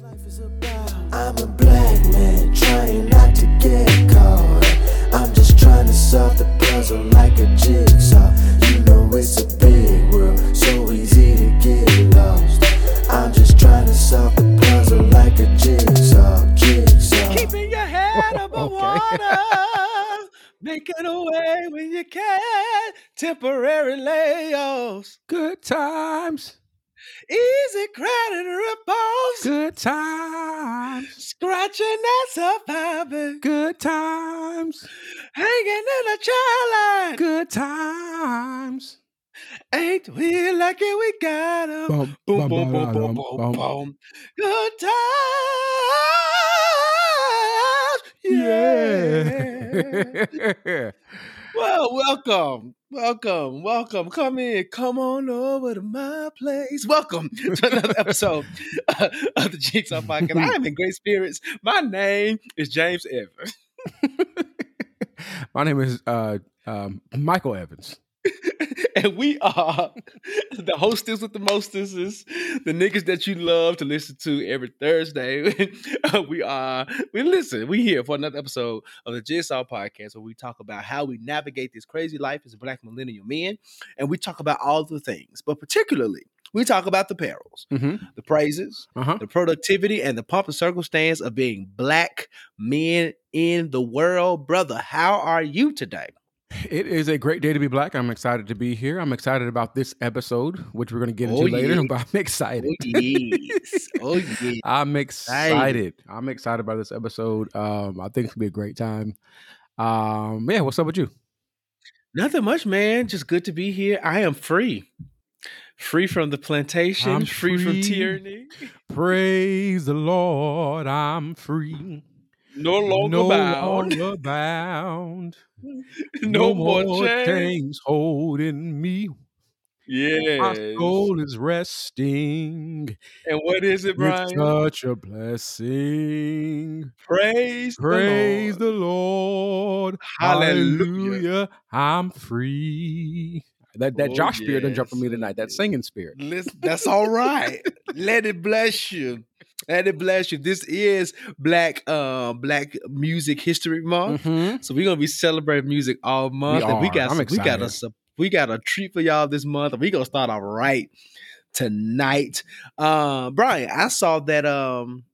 I'm a black man trying not to get caught. I'm just trying to solve the puzzle like a jigsaw. You know it's a big world, so easy to get lost. I'm just trying to solve the puzzle like a jigsaw, jigsaw. Keeping your head above Okay. water, making a way when you can. Temporary layoffs, Good times. Easy credit ripples, Good times. scratching and surviving, Good times. hanging in a chair. Good times. Ain't we lucky we got 'em? Boom, boom, boom, ba, boom, boom, boom. Good times. Yeah. Yeah. Well, welcome, welcome, welcome. Come in, come on over to my place. Welcome to another episode uh, of the Jigsaw Podcast. I am in great spirits. My name is James Evans, My name is uh, um, Michael Evans. and we are the hostess with the mostesses, the niggas that you love to listen to every Thursday. we are, we listen, we here for another episode of the Jigsaw Podcast where we talk about how we navigate this crazy life as black millennial men, and we talk about all the things, but particularly we talk about the perils, Mm-hmm. the praises, Uh huh. the productivity, and the pump and circumstance of being black men in the world. Brother, how are you today? It is a great day to be black. I'm excited to be here. I'm excited about this episode, which we're going to get into Oh, later. yeah. But I'm excited. Oh yes, oh yes. I'm excited. I'm excited about this episode. Um, I think it's gonna be a great time. Um, yeah. What's up with you? Nothing much, man. Just good to be here. I am free. Free from the plantation, I'm free, from tyranny. Praise the Lord. I'm free. No longer no bound. longer bound. no, more chains. chains holding me. Yeah, my soul is resting. And what is it, It's Bryan? such a blessing. Praise, Praise the Lord. the Lord. Hallelujah. Hallelujah. I'm free. That that Oh, Josh spirit done jump for me tonight. That singing spirit. Listen, that's all right. Let it bless you. It bless you. This is Black uh Black Music History Month. Mhm. So we're gonna be celebrating music all month. and we got some, we got a we got a treat for y'all this month. And we gonna start off right tonight. Uh Bryan, I saw that um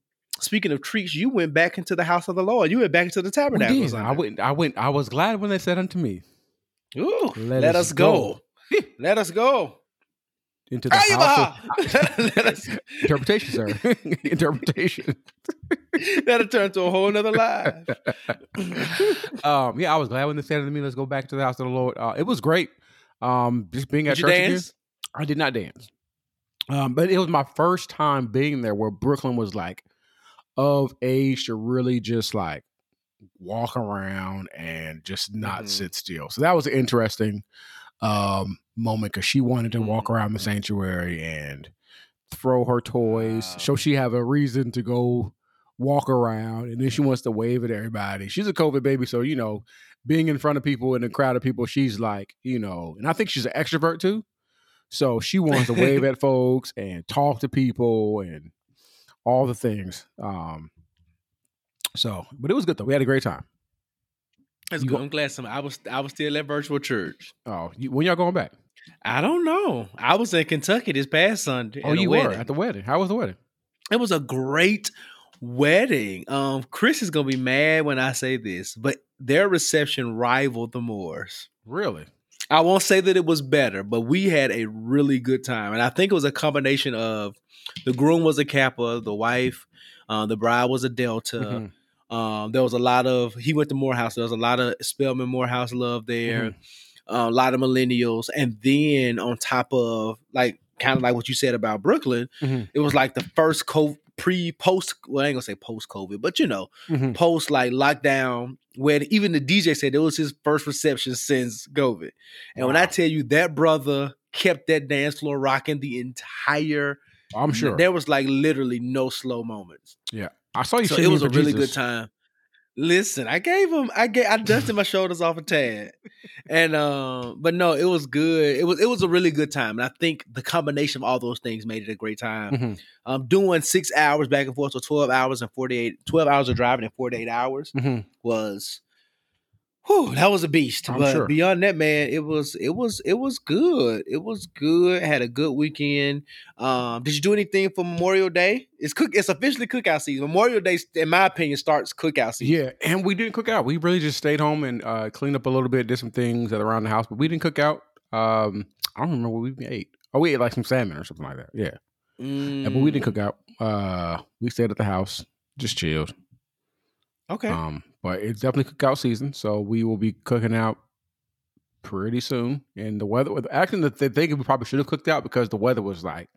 speaking of treats, you went back into the house of the Lord. You went back into the tabernacle. I went. I went. I was glad when they said unto me, Ooh, let, Let us us go. go. let us go. Into the house. Of, interpretation, sir. interpretation. that'll turn to a whole nother life. um, yeah, I was glad when they said to me, "Let's go back to the house of the Lord." Uh, it was great. Um, just being at Did church again. I did not dance. Um, but it was my first time being there where Brooklyn was like of age to really just like walk around and just not Mhm. sit still. So that was interesting um moment because she wanted to walk around the sanctuary and throw her toys, Wow. so she have a reason to go walk around, and then she wants to wave at everybody. She's a COVID baby, so you know, being in front of people in a crowd of people, she's like, you know, and I think she's an extrovert too. So she wants to wave at folks and talk to people and all the things. Um, so, but it was good though. We had a great time. That's good. go- I'm glad some I was I was still at virtual church. Oh, you, when y'all going back? I don't know. I was in Kentucky this past Sunday. Oh, you were at the wedding. How was the wedding? It was a great wedding. Um, Chris is gonna be mad when I say this, but their reception rivaled the Moors. Really? I won't say that it was better, but we had a really good time, and I think it was a combination of the groom was a Kappa, the wife, uh, the bride was a Delta. Mhm. Um, there was a lot of he went to Morehouse. There was a lot of Spelman Morehouse love there. Mm-hmm. Uh, a lot of millennials, and then on top of like kind of like what you said about Brooklyn, Mhm. it was like the first co- pre post. Well, I ain't gonna say post COVID, but you know, Mhm. post like lockdown. Where even the DJ said it was his first reception since COVID, and when I tell you that brother kept that dance floor rocking the entire, I'm sure. there was like literally no slow moments. I saw you. So it was a really Jesus. good time. Listen, I gave him. I gave. I dusted my shoulders off a tad, and um, but no, it was good. It was it was a really good time, and I think the combination of all those things made it a great time. Mhm. Um, doing six hours back and forth, so twelve hours and 48, 12 hours of driving in forty eight hours Mhm. was, whew, that was a beast. I'm but sure. beyond that, man, it was it was it was good. It was good. Had a good weekend. Um, did you do anything for Memorial Day? It's cook. It's officially cookout season. Memorial Day, in my opinion, starts cookout season. Yeah, and we didn't cook out. We really just stayed home and uh, cleaned up a little bit, did some things around the house, but we didn't cook out. Um, I don't remember what we ate. Oh, we ate like some salmon or something like that. Yeah, Yeah, but we didn't Mm, cook out. Uh, we stayed at the house, just chilled. Okay. Um, but it's definitely cookout season, so we will be cooking out pretty soon. And the weather, actually, the, thing we probably should have cooked out because the weather was like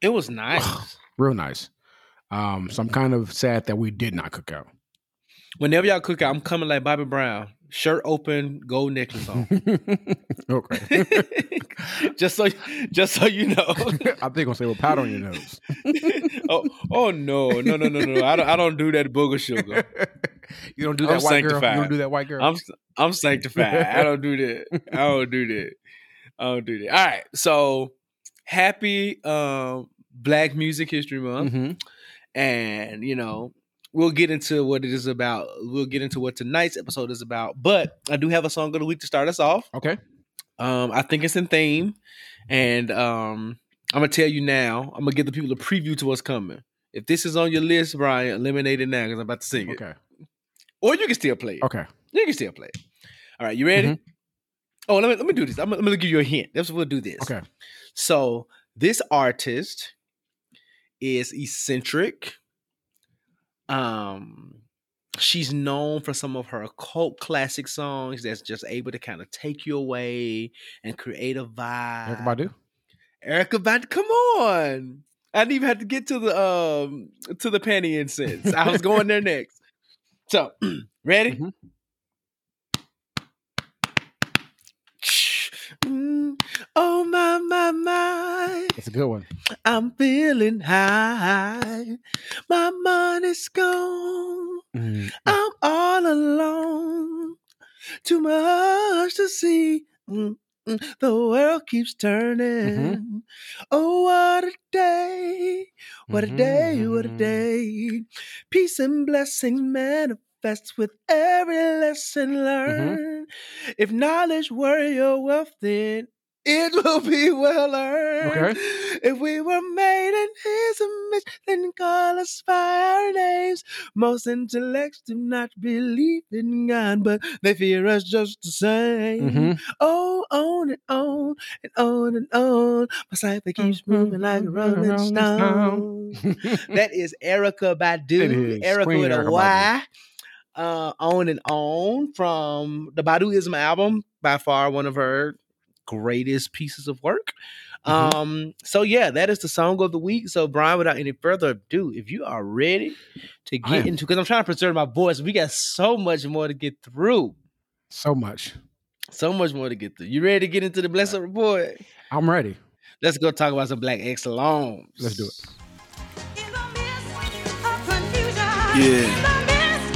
it was nice. real nice. Um, so I'm kind of sad that we did not cook out. Whenever y'all cook out, I'm coming like Bobby Brown, shirt open, gold necklace on. okay. just so, just so you know. I think gonna say with powder on your nose. oh, oh no, no, no, no, no! I don't, I don't do that booger sugar. you don't do I'm that white girl. You don't do that white girl. I'm, I'm sanctified. I don't do that. I don't do that. I don't do that. All right, so happy um, Black Music History Month. Mhm. and you know we'll get into what it is about we'll get into what tonight's episode is about but i do have a song of the week to start us off Okay. um i think it's in theme and um i'm gonna tell you now i'm gonna give the people a preview to what's coming if this is on your list bryan eliminate it now because i'm about to sing it Okay. or you can still play it Okay. you can still play it all right you ready Mhm. oh let me, let me do this I'm, I'm gonna give you a hint that's what we'll do this Okay. so this artist is eccentric. Um she's known for some of her cult classic songs that's just able to kind of take you away and create a vibe. Erykah Badu. Erykah Badu, come on. I didn't even have to get to the um to the panty incense. I was going there next. So, ready? Mhm. Mm, Oh my my my. That's a good one. I'm feeling high. My money's gone. Mhm. I'm all alone. Too much to see. Mm, mm. The world keeps turning. Oh, what a day. What a day. What a Mhm. day. Peace and blessing manifests with every lesson learned. If knowledge were your wealth, then it will be well earned. Okay. If we were made in his image, then call us by our names. Most intellects do not believe in God, but they fear us just the same. Mhm. Oh, on and on and on and on. My cipher keeps moving like a rolling stone. That is Erykah Badu. Erica Queen with a Erykah Y. Uh, on and on from the Baduizm album, by far one of her greatest pieces of work. Mhm. Um, so yeah, that is the song of the week. So Bryan, without any further ado, if you are ready to get into, because I'm trying to preserve my voice, we got so much more to get through. so much. So much more to get through. You ready to get into the blessed report? I'm ready. Let's go talk about some black excellence. Let's do it. In the midst of confusion, Yeah. in the midst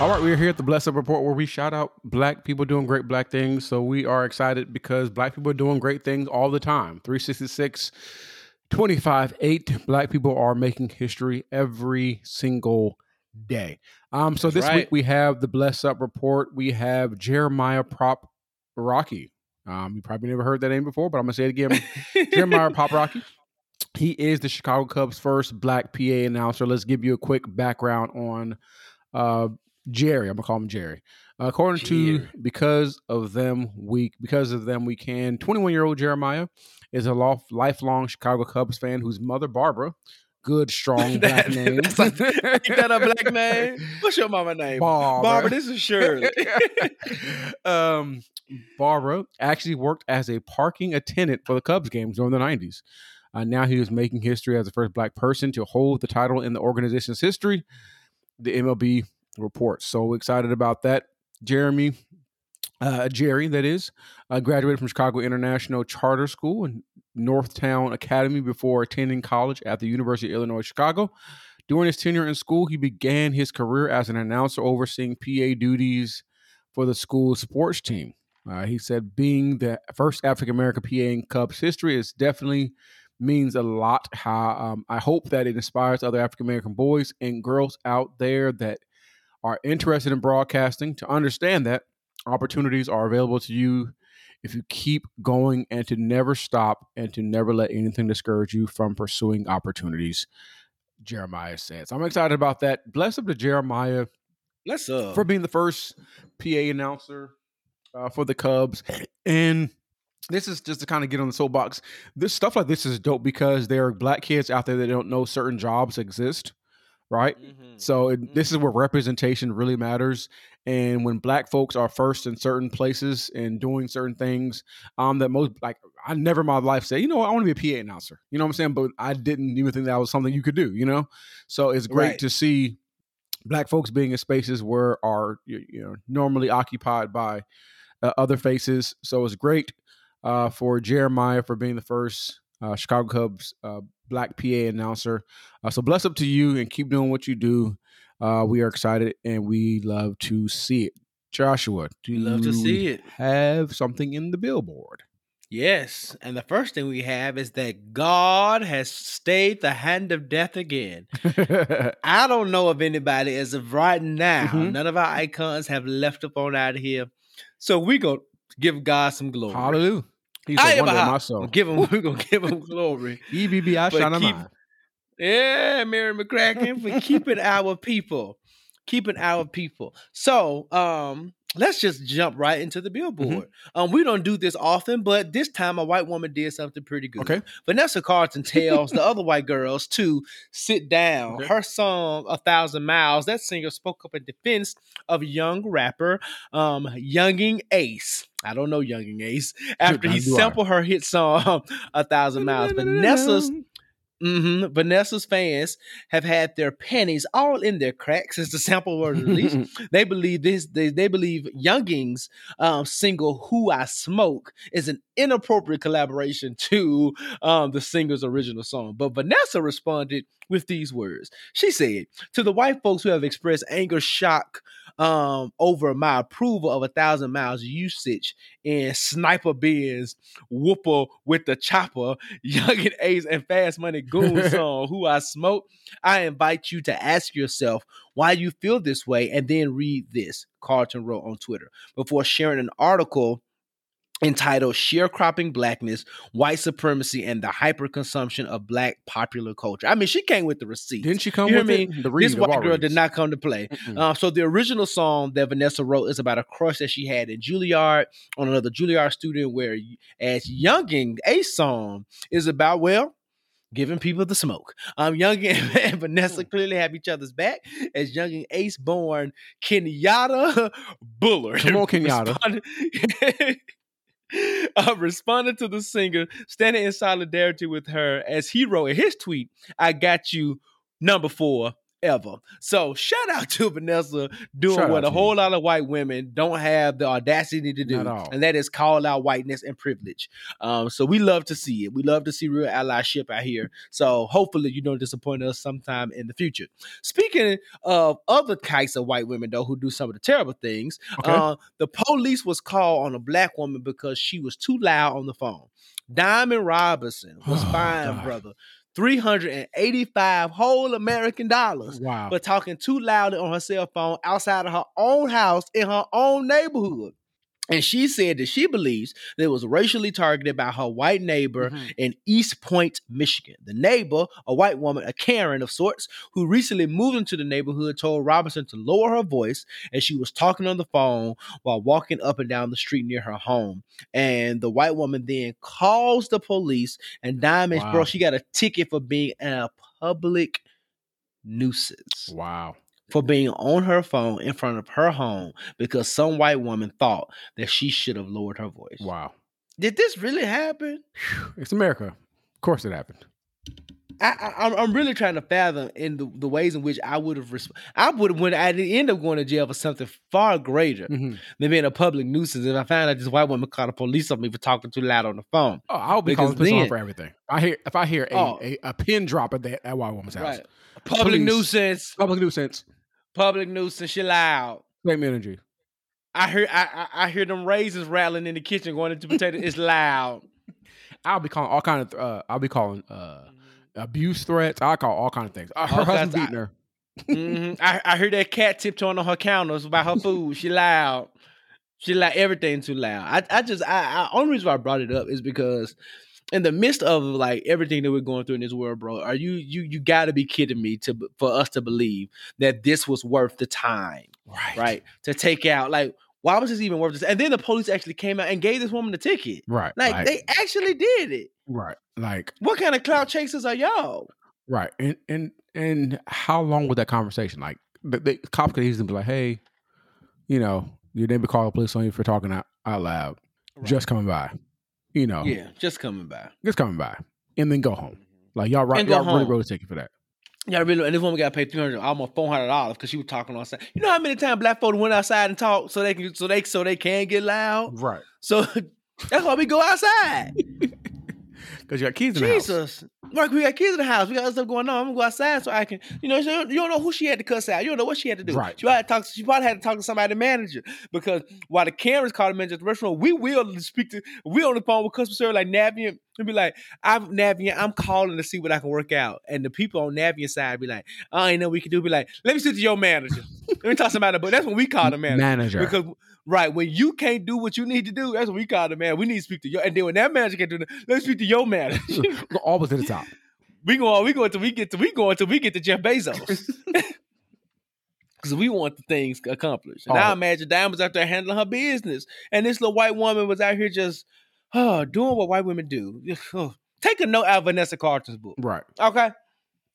All right, we're here at the Bless Up Report where we shout out black people doing great black things. So we are excited because black people are doing great things all the time. 366, 25, 8. Black people are making history every single day. Um, so That's this right. week we have the Bless Up Report. We have Jeremiah Prop Rocky. Um, you probably never heard that name before, but I'm gonna say it again. Jeremiah Paprocki. He is the Chicago Cubs' first black PA announcer. Let's give you a quick background on uh, Jerry. I'm gonna call him Jerry. according to because of them we because of them we can. 21 year old Jeremiah is a lof- lifelong Chicago Cubs fan whose mother Barbara, good strong black That- name. that's like- that a black name? What's your mama name? Barbara. Barbara, this is Shirley. um, Barbara actually worked as a parking attendant for the Cubs games during the 90s. Uh, now he is making history as the first black person to hold the title in the organization's history, the MLB reports. So excited about that. Jeremy, uh, Jerry, that is, uh, graduated from Chicago International Charter School and Northtown Academy before attending college at the University of Illinois Chicago. During his tenure in school, he began his career as an announcer overseeing PA duties for the school's sports team. Uh, he said, being the first African American PA in Cubs history is definitely means a lot. How um, I hope that it inspires other African American boys and girls out there that are interested in broadcasting to understand that opportunities are available to you if you keep going and to never stop and to never let anything discourage you from pursuing opportunities. Jeremiah says. I'm excited about that. Bless up to Jeremiah Let's uh for being the first PA announcer uh, for the Cubs. And this is just to kind of get on the soapbox. This stuff like this is dope because there are black kids out there that don't know certain jobs exist, right? mhm. So it, this is where representation really matters. And when black folks are first in certain places and doing certain things, um, that most like I never in my life say, you know, what, I want to be a PA announcer. You know what I'm saying? But I didn't even think that was something you could do. You know, so it's great Right. to see black folks being in spaces where are you, you know normally occupied by uh, other faces. So it's great uh, for Jeremiah for being the first uh, Chicago Cubs uh, black PA announcer. Uh, so bless up to you and keep doing what you do. Uh, we are excited and we love to see it. Joshua, do We love to see it. Have something in the billboard. Yes, and the first thing we have is that God has stayed the hand of death again. I don't know of anybody as of right now. Mhm. None of our icons have left up on out of here, so we gonna give God some glory. Hallelujah. He's I the wonder of my We're soul. gonna give him. We're gonna give him glory. EBBI I Shana keep-. Yeah, Mary McCracken for keeping our people, keeping our people. So, um, let's just jump right into the billboard. Mm-hmm. Um, we don't do this often, but this time a white woman did something pretty good. Okay. Vanessa Carlton tells the other white girls to sit down. Okay. Her song "A Thousand Miles." That singer spoke up in defense of young rapper, um, Yungeen Ace. I don't know Yungeen Ace. After he sampled her hit song "A Thousand Miles," Vanessa's hmm Vanessa's fans have had their pennies all in their cracks since the sample was released. they believe this. They, they believe Yungeen's um, single "Who I Smoke" is an inappropriate collaboration to um, the singer's original song. But Vanessa responded with these words. She said, "To the white folks who have expressed anger, shock." Um, over my approval of a thousand miles usage in Sniper Ben's Whoppa Wit Da Choppa, Yungeen Ace, and Fast Money Goon song, Who I Smoke, I invite you to ask yourself why you feel this way and then read this, Carlton wrote on Twitter, before sharing an article entitled Sharecropping Blackness, White Supremacy, and the Hyperconsumption of Black Popular Culture. I mean, she came with the receipts. Didn't she come You with me? it? The read this white girl reads. did not come to play. Um, so the original song that Vanessa wrote is about a crush that she had in Juilliard on another Juilliard student. Where as Yungeen, a song is about well. Giving people the smoke. Um, Yungeen and Vanessa Hmm. clearly have each other's back as Yungeen Ace born Kenyatta Bullard. Come on, Kenyatta. responded- uh, responded to the singer, standing in solidarity with her as he wrote in his tweet, I got you number four ever. So shout out to Vanessa doing Shout what a whole you. lot of white women don't have the audacity to do, and that is call out whiteness and privilege. Um, so we love to see it. We love to see real allyship out here. So hopefully you don't disappoint us sometime in the future. Speaking of other types of white women though who do some of the terrible things, Okay. uh, the police was called on a black woman because she was too loud on the phone. Diamond Robinson was Oh, fined, God. brother, three hundred and eighty-five whole American dollars wow. for talking too loudly on her cell phone outside of her own house in her own neighborhood. And she said that she believes that it was racially targeted by her white neighbor Mhm. in Eastpointe, Michigan. The neighbor, a white woman, a Karen of sorts, who recently moved into the neighborhood, told Robinson to lower her voice as she was talking on the phone while walking up and down the street near her home. And the white woman then calls the police, and Diamond's Wow. bro, she got a ticket for being a public nuisance Wow. For being on her phone in front of her home because some white woman thought that she should have lowered her voice. Wow. Did this really happen? It's America. Of course it happened. I, I I'm- I'm really trying to fathom in the, the ways in which I would have resp- I would when I did end up going to jail for something far greater Mhm. than being a public nuisance if I found out this white woman called the police on me for talking too loud on the phone. Oh, I'll be Because calling police on for everything. I hear if I hear a, Oh. a, a pin drop at that, that white woman's house. Right. Public Police. nuisance. Public nuisance. Public nuisance. She loud. Same energy. I hear I, I I hear them raisins rattling in the kitchen going into potato. It's loud. I'll be calling all kind of. Uh, I'll be calling uh, abuse threats. I call all kind of things. Uh, her All husband beating her. hmm I I heard that cat tiptoeing on her counters about her food. She loud. She loud. Everything too loud. I I just I, I only reason why I brought it up is because in the midst of like everything that we're going through in this world, bro, are you you you got to be kidding me to for us to believe that this was worth the time, Right. right? To take out like why was this even worth this? And then the police actually came out and gave this woman the ticket. Right. Like they actually did it. Right. Like What kind of clout chasers are y'all? right. And and and how long would that conversation? Like the, the cops could easily be like, "Hey, you know, your neighbor called the police on you for talking out, out loud. Just coming by. You know, Yeah, just coming by. just coming by, and then go home. Mm-hmm. Like y'all right, y'all really home. wrote a ticket for that. Yeah, really. And this woman got paid three hundred, almost four hundred dollars because she was talking outside. You know how many times black folks went outside and talked so they can, so they, so they can get loud. Right. So that's why we go outside. Because you got kids in the house. Jesus, Mark, we got kids in the house. We got other stuff going on. I'm gonna go outside so I can, you know, you don't know who she had to cuss out. You don't know what she had to do. Right. She probably had to talk. She probably had to talk to somebody, the manager, because while the cameras called the manager at the restaurant, we will speak to. We on the phone with customer service like Navient and be like, "I'm Navient. I'm calling to see what I can work out." And the people on Navient side be like, "I ain't know what we can do." Be like, "Let me sit to your manager. Let me talk to somebody." But that's when we call the manager. Manager. Because right when you can't do what you need to do, that's what we call the man. We need to speak to your, and then when that manager can't do that, let's speak to your manager. Always to the top. we go we go until we get to we go until we get to Jeff Bezos. Because we want the things accomplished. And now Oh. imagine Diamond's out there handling her business. And this little white woman was out here just oh, doing what white women do. Oh, Take a note out of Vanessa Carter's book. Right. Okay.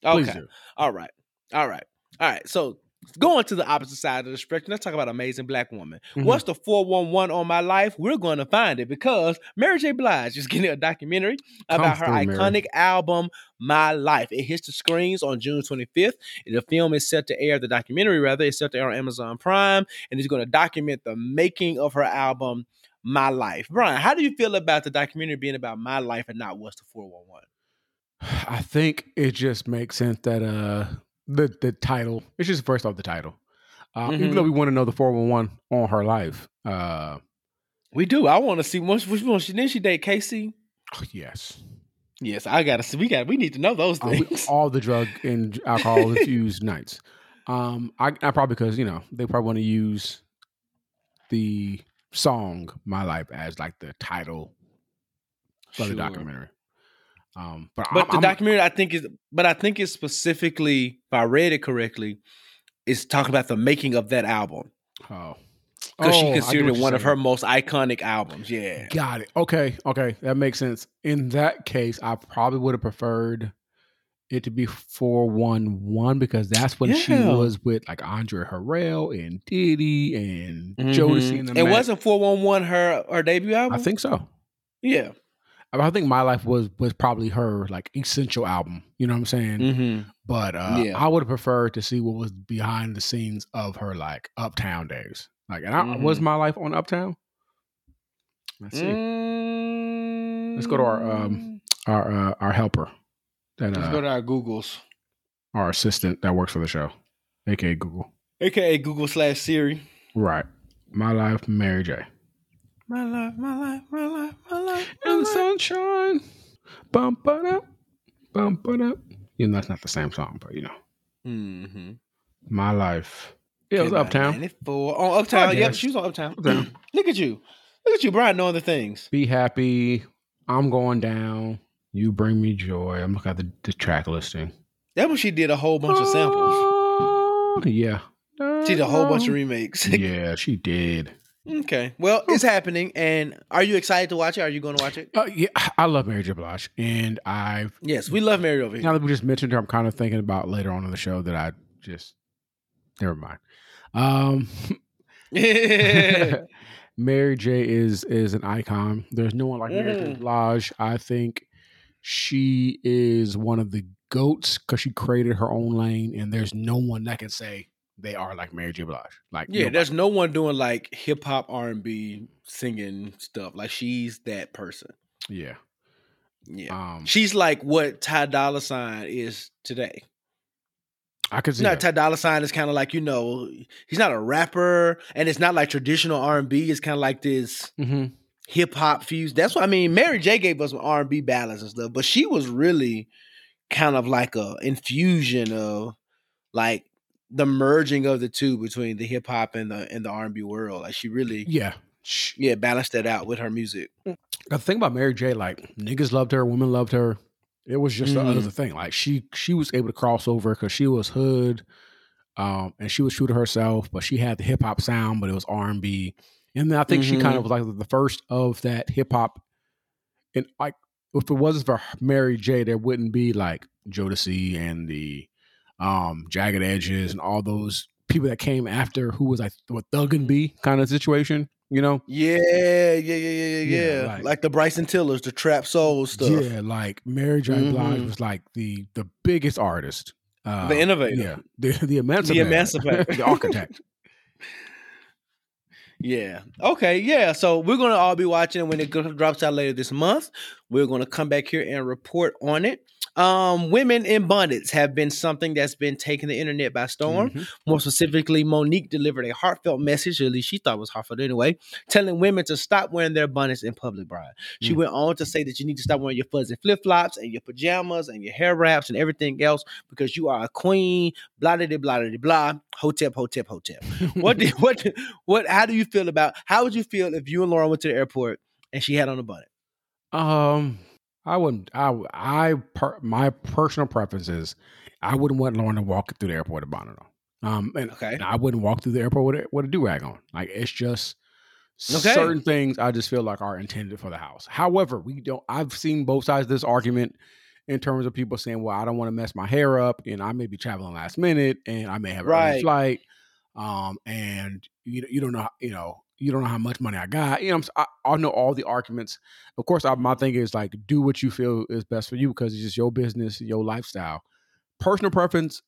Okay. All right. All right. All right. So going to the opposite side of the spectrum, let's talk about amazing black woman. Mhm. What's the 411 on my life? We're going to find it because Mary J. Blige is getting a documentary about her through, Mary. iconic album, My Life. It hits the screens on June 25th. The film is set to air, the documentary rather, is set to air on Amazon Prime, and it's going to document the making of her album, My Life. Bryan, how do you feel about the documentary being about my life and not what's the 411? I think it just makes sense that uh the the title. It's just first off the title. Uh, Even Mhm. though we want to know the four one one on her life. Uh, We do. I want to see which which one. She didn't she date K-Ci? yes. Yes, I gotta see. We got. We need to know those Uh, we- things. all the drug and alcohol infused nights. Um, I, I probably because you know they probably want to use the song "My Life" as like the title for the documentary. Um, but, But I'm, the I'm- documentary, I think is. But I think it's specifically, if I read it correctly, is talking about the making of that album oh, because Oh, she considered it one of her most iconic albums. Yeah. Got it. Okay. Okay. That makes sense. In that case, I probably would have preferred it to be 411 because that's when she was with like Andre Harrell and Diddy and Jodeci and the It Mac. wasn't four one one her her debut album. I think so. Yeah. I think My Life was was probably her like essential album. You know what I'm saying? Mm-hmm. But uh, Yeah. I would have preferred to see what was behind the scenes of her like Uptown days. Like, and I, was Mhm. My Life on Uptown? Let's see. Mm. Let's go to our, um, Our uh, our helper, that Let's uh, go to our Googles, our assistant that works for the show, aka Google. aka Google slash Siri. Right. My life, Mary J. My life, my life, my life, my life. And the sunshine. Bump it up. Bump it up. You know, that's not the same song, but you know. Mm-hmm. My life. Yeah, it was Uptown. 94. On Uptown. Yep, guess. she was on Uptown. Uptown. Look at you. Look at you, Bryan, knowing the things. Be happy. I'm going down. You bring me joy. I'm looking at the, the track listing. That when she did a whole bunch of samples. Oh, yeah. She did a whole bunch of remakes. yeah, she did. Okay. Well, it's happening. And are you excited to watch it? Are you going to watch it? Uh, yeah, I love Mary J. Blige, and I've Yes, we love Mary over here. now that we just mentioned her, I'm kind of thinking about later on in the show that I just never mind. Um, Mary J is is an icon. There's no one like Mary J. Mhm. Blige. I think she is one of the goats because she created her own lane, and there's no one that can say they are like Mary J. Blige. Like Yeah, nobody. there's no one doing like hip hop R and B singing stuff. Like she's that person. yeah. Yeah. Um, She's like what Ty Dolla Sign is today. I could see No, that. Ty Dolla Sign is kind of like you know he's not a rapper, and it's not like traditional R and B. It's kind of like this hmm hip hop fuse. That's what I mean. Mary J gave us R and B ballads and stuff, but she was really kind of like a infusion of like the merging of the two between the hip hop and the and the R and B world. Like she really Yeah. Sh- yeah balanced that out with her music. The thing about Mary J, like niggas loved her, women loved her. It was just Mhm. the other thing. Like she she was able to cross over because she was hood, um, and she was true to herself, but she had the hip hop sound, but it was R and B. And then I think she kind of was like the first of that hip hop. And like if it wasn't for Mary J, there wouldn't be like Jodeci and the um Jagged Edges and all those people that came after who was like what Thug and B kind of situation, you know? Yeah, yeah, yeah, yeah, yeah, Yeah, like- Like, the Bryson Tillers, the trap soul stuff. Yeah, like Mary J. Blige Mhm. was like the the biggest artist, uh, The innovator. yeah, the the emancipator, emancipator. the architect. Yeah. Okay. Yeah. So we're gonna all be watching when it drops out later this month. We're gonna come back here and report on it. Um, women in bondage have been something that's been taking the internet by storm. Mhm. More specifically, Mo'Nique delivered a heartfelt message, at least she thought was heartfelt anyway, telling women to stop wearing their bonnets in public, Bryan. She Mm. went on to say that you need to stop wearing your fuzzy flip flops and your pajamas and your hair wraps and everything else because you are a queen, blah, blah, blah, blah, blah, hotep, hotep, hotep. What, do, what, what, how do you feel about, how would you feel if you and Lauren went to the airport and she had on a bonnet? Um, I wouldn't. I I per, my personal preference is I wouldn't want Lauren to walk through the airport with a bonnet on. Um, and, Okay. and I wouldn't walk through the airport with a, with a do rag on. Like it's just Okay. certain things I just feel like are intended for the house. However, we don't. I've seen both sides of this argument in terms of people saying, "Well, I don't want to mess my hair up, and I may be traveling last minute, and I may have a Right. flight, um, and you you don't know, you know." You don't know how much money I got. You know, I, I know all the arguments. Of course, I, my thing is like do what you feel is best for you because it's just your business, your lifestyle. Personal preference,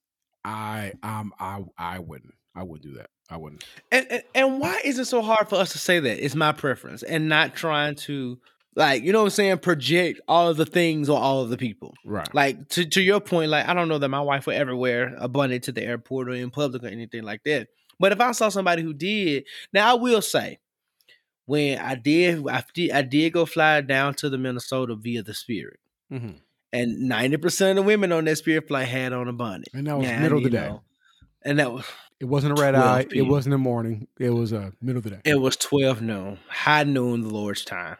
I um I I wouldn't. I wouldn't do that. I wouldn't. And, and and why is it so hard for us to say that it's my preference and not trying to like you know what I'm saying project all of the things on all of the people. Right. Like to to your point, like I don't know that my wife would ever wear a bonnet to the airport or in public or anything like that. But if I saw somebody who did, now I will say, when I did, I did, I did go fly down to the Minnesota via the Spirit, hmm and ninety percent of the women on that Spirit flight had on a bonnet. And that was Yeah, middle of the day. know, and that was It wasn't a red 12 eye. It wasn't the morning. It was a uh, middle of the day. It was twelve noon, high noon, the Lord's time.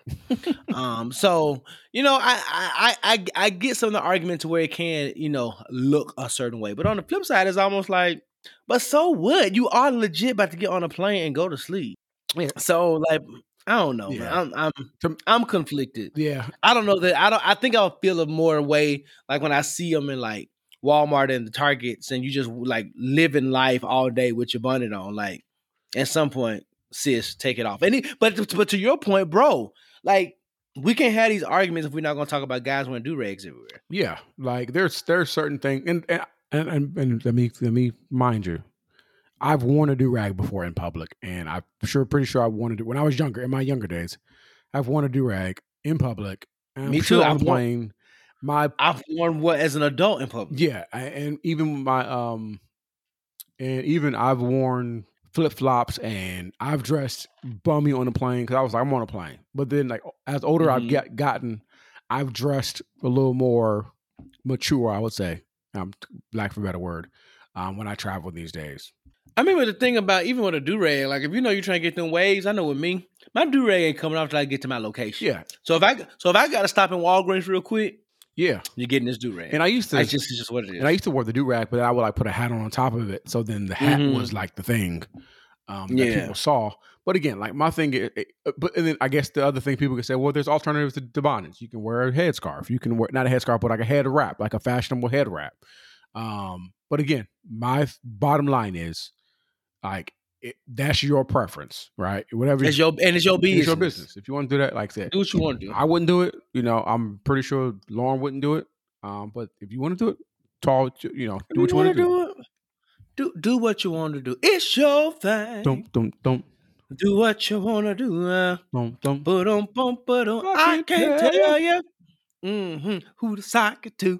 um, so you know, I, I I I I get some of the argument to where it can you know look a certain way, but on the flip side, it's almost like, but so what? You are legit about to get on a plane and go to sleep. Yeah. So like, I don't know, man. I'm I'm I'm conflicted. yeah. I don't know that I don't. I think I'll feel a more way like when I see them in like Walmart and the Targets, and you just like living life all day with your bonnet on. Like at some point, sis, take it off. And it, but but to your point, bro, like we can't have these arguments if we're not going to talk about guys wearing do rags everywhere. Yeah. Like there's there's certain things and and and, and, and let me let me mind you. I've worn a do rag before in public, and I'm sure pretty sure I wanted it when I was younger. In my younger days, I've worn a do rag in public. and I'm Me sure too. I've worn- plane, my I've worn what as an adult in public. Yeah, I- and even my um, and even I've worn flip flops and I've dressed bummy on the plane because I was like I'm on a plane. But then like as older I've Mhm. get gotten, I've dressed a little more mature. I would say, um, lack for a better word, um, when I travel these days. I mean, but the thing about even with a do rag, like if you know you're trying to get them waves, I know with me, my do rag ain't coming off till I get to my location. Yeah, So if I so if I got to stop in Walgreens real quick, yeah. you're getting this do rag. And I used to, It's just it's just what it is. and I used to wear the do rag, but I would like put a hat on on top of it. So then the hat Mhm. was like the thing um, that Yeah. people saw. But again, like my thing, i- i- but and then I guess the other thing people could say, well, there's alternatives to, to bonnets. You can wear a headscarf. You can wear not a headscarf, but like a head wrap, like a fashionable head wrap. Um, but again, my bottom line is like it, that's your preference, right? Whatever It's your and it's your business. it's your business. If you want to do that, like I said, Do what you want to do. I wouldn't do it. You know, I'm pretty sure Lauren wouldn't do it. Um, but if you want to do it, tall, you know, do what you want to do. do. Do do what you want to do. It's your thing. Don't, don't, don't, Do what you want to do. Uh, but on, bump, but on. I can't tell you hmm who to sock it to.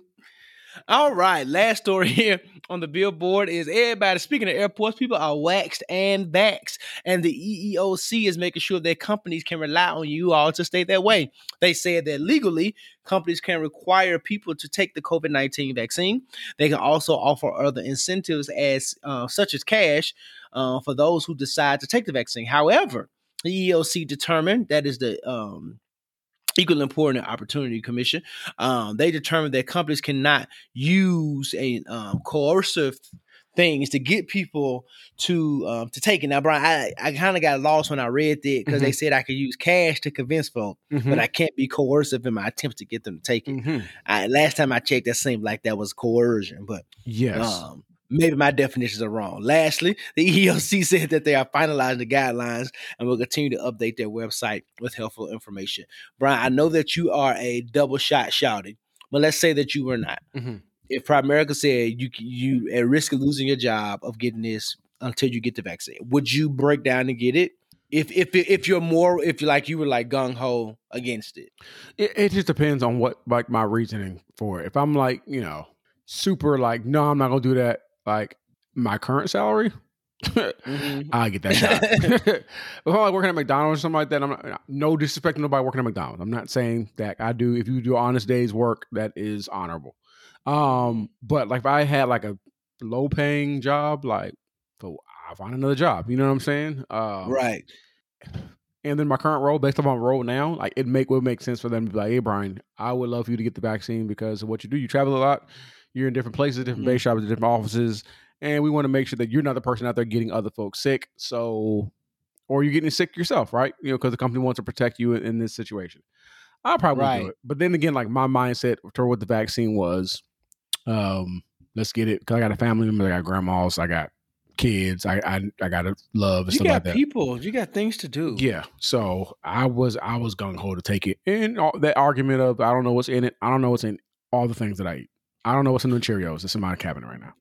All right, last story here on the billboard is everybody. Speaking of airports, people are waxed and vaxxed, and the EEOC is making sure that companies can rely on you all to stay that way. They said that legally, companies can require people to take the COVID nineteen vaccine. They can also offer other incentives, as uh, such as cash, uh, for those who decide to take the vaccine. However, the EEOC determined that is the um, Equal Employment Opportunity Commission. Um, they determined that companies cannot use a um, coercive things to get people to um, to take it. Now, Bryan, I, I kind of got lost when I read that because they said I could use cash to convince folk, Mhm. but I can't be coercive in my attempts to get them to take it. Mhm. I, last time I checked, that seemed like that was coercion, but Yes. um, maybe my definitions are wrong. Lastly, the EEOC said that they are finalizing the guidelines and will continue to update their website with helpful information. Bryan, I know that you are a double shot shouting, but let's say that you were not. Mhm. If Primerica said you you at risk of losing your job of getting this until you get the vaccine, would you break down and get it? If if if you're more if you like you were like gung ho against it, It, it just depends on what like my reasoning for it. If I'm like, you know, super like, no, I'm not gonna do that. Like my current salary, Mhm. I get that shot. if I'm like working at McDonald's or something like that, I'm not, no disrespect to nobody working at McDonald's. I'm not saying that I do. If you do honest day's work, that is honorable. Um, but like if I had like a low paying job, like so I'll find another job. You know what I'm saying? Um, right? and then my current role, based on my role now, like it make would make sense for them to be like, "Hey, Bryan, I would love for you to get the vaccine because of what you do. You travel a lot. You're in different places, different base shops, different offices, and we want to make sure that you're not the person out there getting other folks sick. So, or you're getting sick yourself, right? You know, because the company wants to protect you in, in this situation. I'll probably do it, but then again, like my mindset toward what the vaccine was, um, let's get it. Cause I got a family member, I got grandmas, I got kids, I I, I got to love and You stuff got like that. people, you got things to do. Yeah. So I was I was gung ho to take it. And all, that argument of I don't know what's in it. I don't know what's in all the things that I eat. I don't know what's in the Cheerios. It's in my cabinet right now.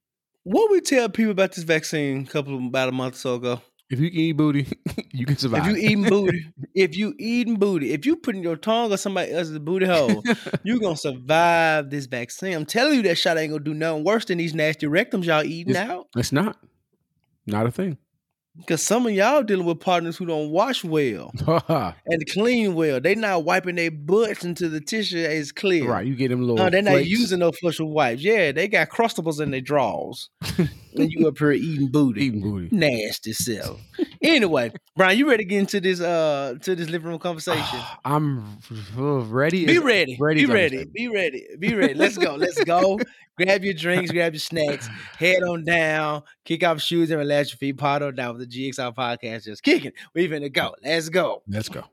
What we tell people about this vaccine a couple of about a month or so ago? If you can eat booty, you can survive. If you eating booty, if you eating booty, if you putting your tongue on somebody else's booty hole, you're gonna survive this vaccine. I'm telling you that shot ain't gonna do nothing worse than these nasty rectums y'all eating It's- out. it's not. Not a thing. Cause some of y'all dealing with partners who don't wash well and clean well. They not wiping their butts until the tissue is clear. Right, you get them little. No, they're not using no flush of wipes. Yeah, they got crustables in their drawers. and you up here eating booty. eating booty. nasty self. anyway, Bryan, you ready to get into this uh to this living room conversation? I'm ready. Be ready. ready be ready. Be ready. Be ready. Let's go. Let's go. grab your drinks, grab your snacks, head on down, kick off shoes and relax your feet. Pod on down with the GXR podcast just kicking. We finna go. Let's go. Let's go.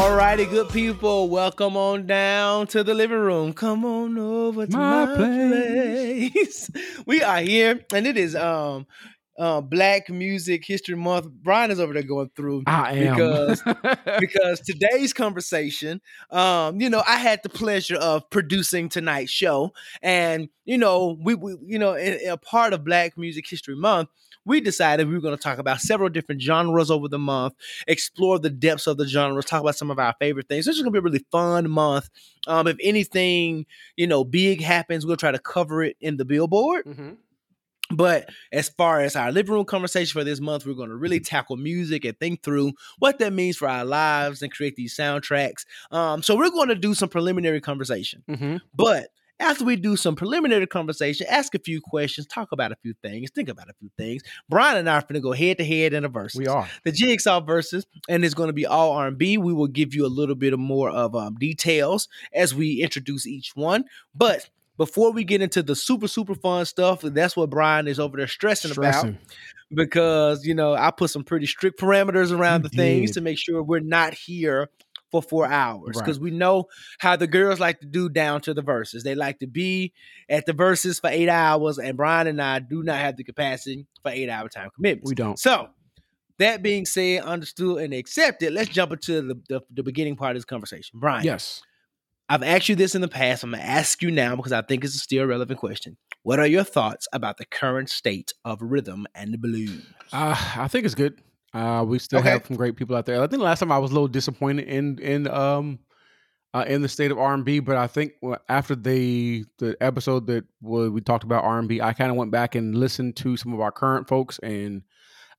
Soul. With All righty, good people. Welcome on down to the living room. Come on over to my, My place. we are here, and it is um uh, Black Music History Month. Bryan is over there going through I am Because- because today's conversation, um, you know, I had the pleasure of producing tonight's show, and you know, we, we you know, in, in a part of Black Music History Month, we decided we were going to talk about several different genres over the month, explore the depths of the genres, talk about some of our favorite things. This is going to be a really fun month. Um, if anything, you know, big happens, we'll try to cover it in the billboard. Mhm. But as far as our living room conversation for this month, we're going to really tackle music and think through what that means for our lives and create these soundtracks. Um, so we're going to do some preliminary conversation. Mhm. But after we do some preliminary conversation, ask a few questions, talk about a few things, think about a few things. Bryan and I are going to go head to head in a verse. We are. the Jigsaw Verzuz, and it's going to be all R and B. We will give you a little bit of more of um, details as we introduce each one. But before we get into the super super fun stuff, that's what Bryan is over there stressing, about because you know I put some pretty strict parameters around You the things to make sure we're not here for four hours Right. because we know how the girls like to do down to the Verzuz. They like to be at the Verzuz for eight hours, and Bryan and I do not have the capacity for eight hour time commitments. We don't. So, that being said, understood and accepted, let's jump into the, the, the beginning part of this conversation. Bryan, Yes. I've asked you this in the past. I'm going to ask you now because I think it's a still a relevant question. What are your thoughts about the current state of rhythm and blues? Uh, I think it's good. Uh, we still Okay. have some great people out there. I think the last time I was a little disappointed in in um uh, in the state of R and B, but I think after the the episode that we talked about R and B, I kind of went back and listened to some of our current folks, and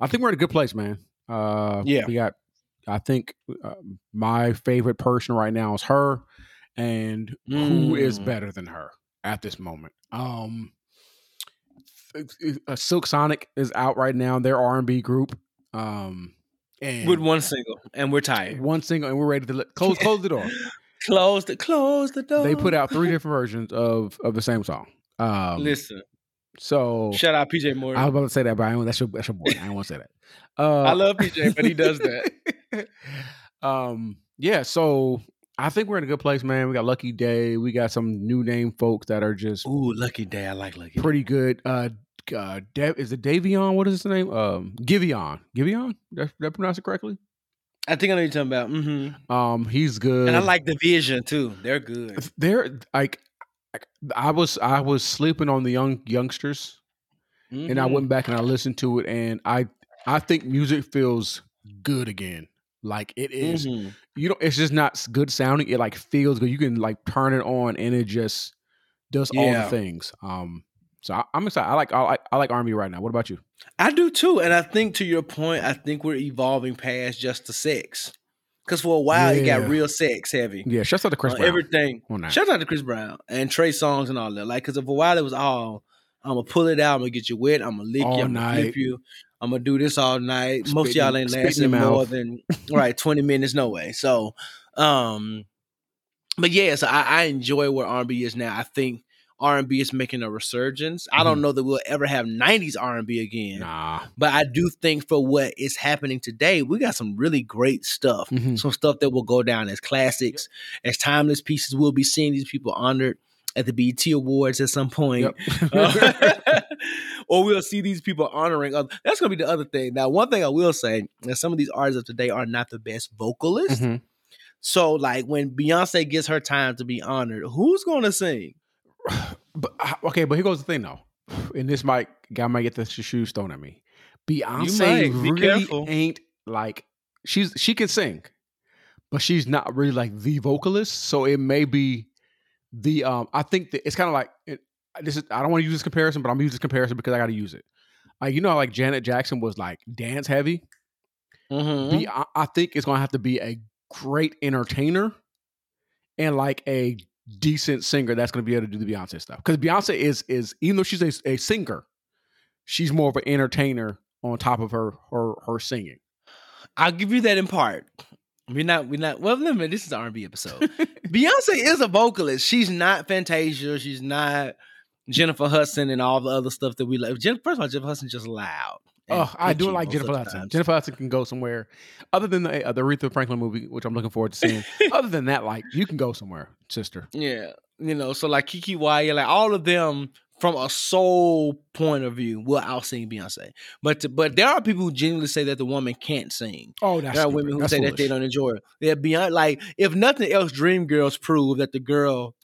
I think we're in a good place, man. Uh, Yeah. we got. I think uh, my favorite person right now is her, and who is Mm. better than her at this moment? Um, uh, Silk Sonic is out right now. Their R and B group, um, and With one single, and we're tired. one single, and we're ready to let, close close the door. Close the close the door. they put out three different versions of of the same song. Um, Listen, so shout out PJ Morton. I was about to say that, but I don't, that's your that's your boy. I don't want to say that. Uh, I love PJ, but he does that. um, yeah. So I think we're in a good place, man. We got Lucky Day. We got some new name folks that are just Ooh, Lucky Day. I like Lucky Day. pretty good. Uh, uh, De- is it Davion? What is his name? Um, Giveon. Giveon. Did I pronounce it correctly? I think I know what you're talking about. hmm Um, he's good. And I like the Vision too. They're good. They're like, I was I was sleeping on the young youngsters, and I went back and I listened to it, and I I think music feels good again. Like it is. Mhm. You know, it's just not good sounding. It like feels good. You can like turn it on, and it just does all the things. Um, so I, I'm excited. I like I like I like R&B right now. What about you? I do too, and I think to your point, I think we're evolving past just the sex. Because for a while, it got real sex heavy. Yeah, shouts out to Chris on Brown. everything. Shout out to Chris Brown and Trey Songz and all that. Like, because for a while it was all, I'm gonna pull it out, I'm gonna get you wet, I'm gonna lick All you, I'm gonna flip night. you, I'm gonna do this all night. Most of y'all ain't lasting more than right 20 minutes, no way. So, um, but yeah, so I, I enjoy where R&B is now. I think R&B is making a resurgence. I don't know that we'll ever have 90s R&B again. Mm-hmm. Nah. But I do think for what is happening today, we got some really great stuff. Mhm. Some stuff that will go down as classics, as timeless pieces. We'll be seeing these people honored at the BET Awards at some point. Yep. Uh, or we'll see these people honoring other. That's gonna be the other thing. Now, one thing I will say that some of these artists of today are not the best vocalists. Mhm. So, like when Beyonce gets her time to be honored, who's gonna sing? But okay, but here goes the thing though, and this might guy might get the shoes thrown at me. Beyonce. Be really careful. ain't like she's she can sing, but she's not really like the vocalist. So it may be the um. I think that it's kind of like this is. I don't want to use this comparison, but I'm gonna use this comparison because I got to use it. Like you know, like Janet Jackson was like dance heavy. Mm-hmm. Be, I, I think it's gonna have to be a great entertainer and like a decent singer that's gonna be able to do the Beyonce stuff. Because Beyonce is is even though she's a, a singer, she's more of an entertainer on top of her her her singing. I'll give you that in part. We're not, we're not. Well, let me. This is an R&B episode. Beyonce is a vocalist. She's not Fantasia. She's not Jennifer Hudson and all the other stuff that we love. Jen, first of all, Jennifer Hudson just loud. Oh, I do like Jennifer Hudson. Jennifer Hudson can go somewhere other than the uh, the Aretha Franklin movie, which I'm looking forward to seeing. other than that, like you can go somewhere, sister. Yeah, you know, so like KeKe Wyatt, like all of them from a soul point of view will outsing Beyonce. But to, but there are people who genuinely say that the woman can't sing. Oh, that's there are stupid. women who That's say that they don't enjoy it. They're beyond like if nothing else, Dreamgirls prove that the girl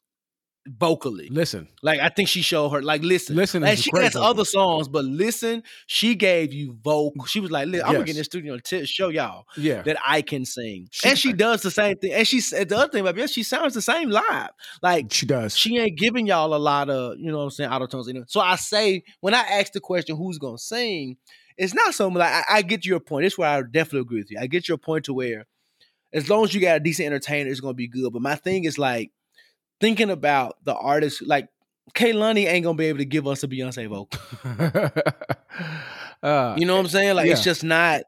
vocally. Listen, Like I think she showed her like listen. Listen Like she has other songs, but listen, she gave you vocal. She was like, "Listen, I'm gonna get in the studio and t- show y'all yeah, that I can sing." She- and she does the same thing. And she said the other thing about Beyonce, she sounds the same live. Like she does. she ain't giving y'all a lot of, you know what I'm saying, auto tones. So I say, when I ask the question, who's gonna sing, it's not so much like I, I get your point. This is where I definitely agree with you. I get your point to where as long as you got a decent entertainer, it's gonna be good. But my thing is like thinking about the artist, like Kehlani ain't gonna be able to give us a Beyonce vocal. uh, You know what I'm saying? Like it's just not,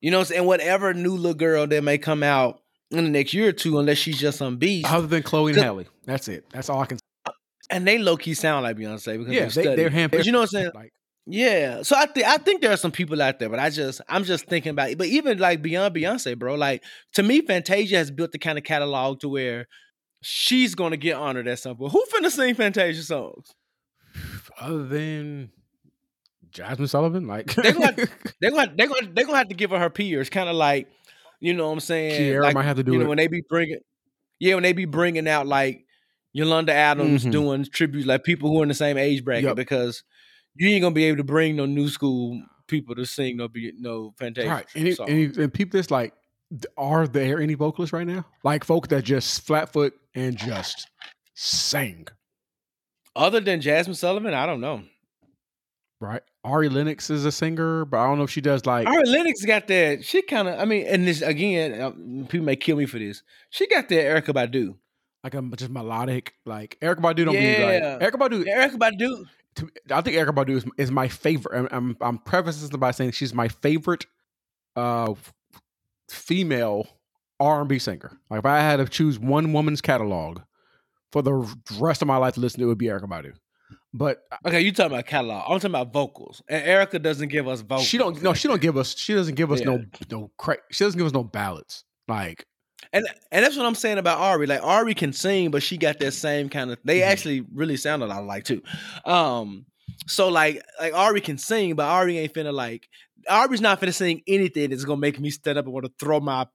you know what I'm saying? Whatever new little girl that may come out in the next year or two, unless she's just some beast. other than Chloe and Halle, that's it. That's all I can. say. and they low key sound like Beyonce because Yeah, they, they're handpicked. But you know what I'm saying? Like, Yeah. So I think I think there are some people out there, but I just I'm just thinking about it. But even like beyond Beyonce, bro, like to me, Fantasia has built the kind of catalog to where she's gonna get honored at some point. Who finna sing Fantasia songs? other than Jazmine Sullivan, like They gonna they're gonna they're gonna they're gonna have to give her her peers, kind of like, you know what I'm saying? Kiara like, might have to do you know it. when they be bringing, yeah, when they be bringing out like Yolanda Adams Mhm. doing tributes, like people who are in the same age bracket, Yep. because you ain't gonna be able to bring no new school people to sing no be no Fantasia. right. And, it, and, and people that's like, are there any vocalists right now? Like folk that just flat foot and just sing, Other than Jazmine Sullivan, I don't know. right? Ari Lennox is a singer, but I don't know if she does like. Ari Lennox got that. She kind of. I mean, and this again, um, people may kill me for this. She got that Erykah Badu. like a just melodic, like Erykah Badu don't mean like Erykah Badu. Erykah Badu. to, I think Erykah Badu is, is my favorite. I'm, I'm, I'm prefacing this by saying she's my favorite uh, female R and B singer. Like if I had to choose one woman's catalog for the rest of my life to listen to, it would be Erykah Badu. But Okay, you talking about catalog. I'm talking about vocals. And Erykah doesn't give us vocals. she don't. No, she don't give us. She doesn't give us Yeah. no no. Cra- she doesn't give us no ballads. Like And and that's what I'm saying about Ari. Like Ari can sing, but she got that same kind of. They Mhm. actually really sound a lot alike too. Um, so like like Ari can sing, but Ari ain't finna like. Ari's not finna sing anything that's gonna make me stand up and want to throw my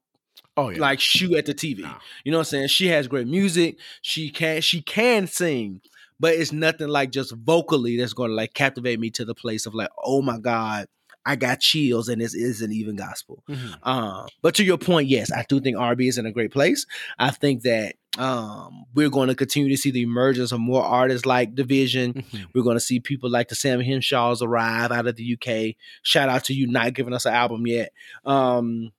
oh yeah, like shoe at the TV. Nah. You know what I'm saying? She has great music. She can she can sing, but it's nothing like just vocally that's to like captivate me to the place of like, oh my god, I got chills, and this isn't even gospel. Mhm. Um, but to your point, yes, I do think RB is in a great place. I think that um, we're going to continue to see the emergence of more artists like Division. Mhm. We're going to see people like the Sam Henshaws arrive out of the UK. Shout out to you not giving us an album yet. Um,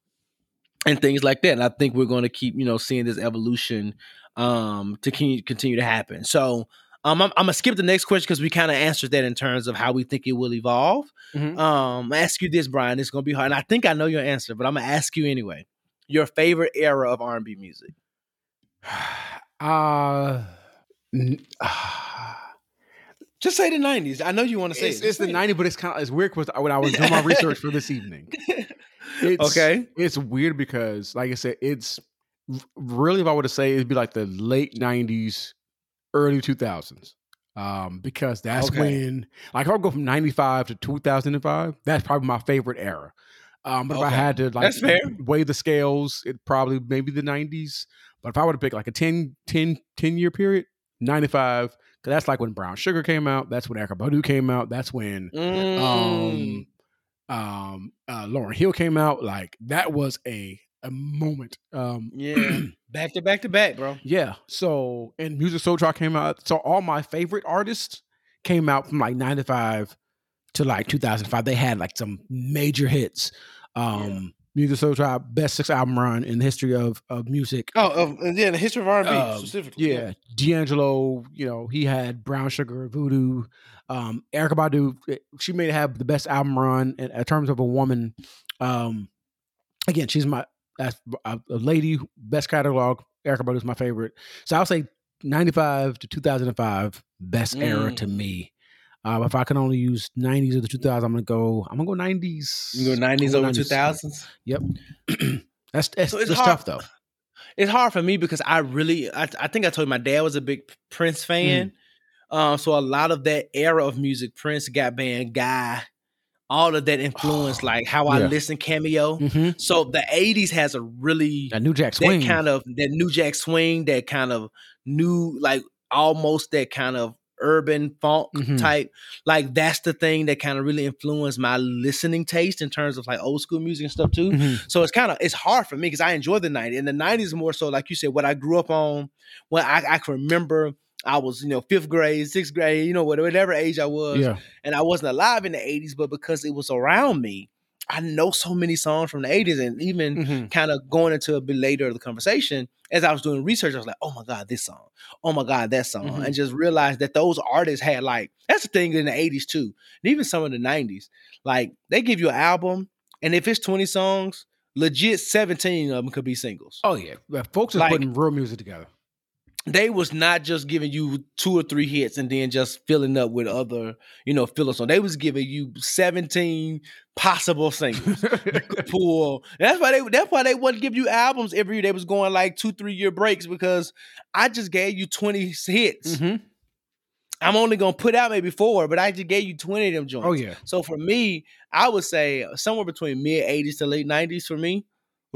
and things like that. And I think we're going to keep, you know, seeing this evolution um, to continue to happen. So um, I'm, I'm going to skip the next question because we kind of answered that in terms of how we think it will evolve. Mhm. Um, I ask you this, Bryan. It's going to be hard. And I think I know your answer, but I'm going to ask you anyway. Your favorite era of R&B music? Uh, n-. Just say the 90s. I know you want to say it's, it. it's the 90s, but it's kind of it's weird because when I was doing my research for this evening. It's, Okay. It's weird because, like I said, it's really if I were to say it'd be like the late '90s, early 2000s, um, because that's Okay. when, like, if I'll go from '95 to 2005. That's probably my favorite era. Um, but if I had to like weigh the scales, it probably maybe the '90s. But if I were to pick like a 10, 10, 10 year period, '95, because that's like when Brown Sugar came out. That's when Erykah Badu came out. That's when Mm. um um uh Lauryn Hill came out like that was a a moment um yeah. back to back to back, bro. yeah so and Music Soul Track came out so all my favorite artists came out from like 95 to like 2005 they had like some major hits um Music Soul Tribe best six album run in the history of of music Oh, uh, yeah, the history of R&B Um, specifically. yeah, D'Angelo, you know, he had Brown Sugar, Voodoo. Um, Erykah Badu, eh, she may have the best album run in, in terms of a woman. Um, again, she's my that's a, a lady best catalog. Erykah Badu is my favorite. So I'll say ninety five to two thousand and five best era to Mm. me. Um, if I can only use nineties or the two thousands, I'm gonna go. I'm gonna go nineties. You go 90s over 2000s. Yep. that's that's, So it's that's tough though. It's hard for me because I really, I, I think I told you my dad was a big Prince fan. Um, so a lot of that era of music, Prince, Gap Band, Guy, all of that influenced like how I Yeah. listen cameo. Mm-hmm. So the 80s has a really That New Jack that Swing. kind of that new jack swing, that kind of new, like almost that kind of urban funk Mhm. type. Like that's the thing that kind of really influenced my listening taste in terms of like old school music and stuff too. Mhm. So it's kind of it's hard for me because I enjoy the 90s. And the 90s more so, like you said, what I grew up on, when I, I can remember I was, you know, fifth grade, sixth grade, you know, whatever age I was. Yeah. And I wasn't alive in the 80s, but because it was around me, I know so many songs from the 80s. And even Mhm. kind of going into a bit later of the conversation, as I was doing research, I was like, oh my God, this song. Oh my God, that song. Mhm. And just realized that those artists had like, that's the thing in the 80s too. And even some of the 90s. Like they give you an album, and if it's 20 songs, legit 17 of them could be singles. Oh yeah, folks are Like- putting real music together. They was not just giving you two or three hits and then just filling up with other, you know, filler songs. They was giving you 17 possible singles. pull. That's why they that's why they wouldn't give you albums every year. They was going like two, three year breaks because I just gave you 20 hits. Mhm. I'm only gonna put out maybe four, but I just gave you 20 of them joints. Oh yeah. So for me, I would say somewhere between mid 80s to late 90s for me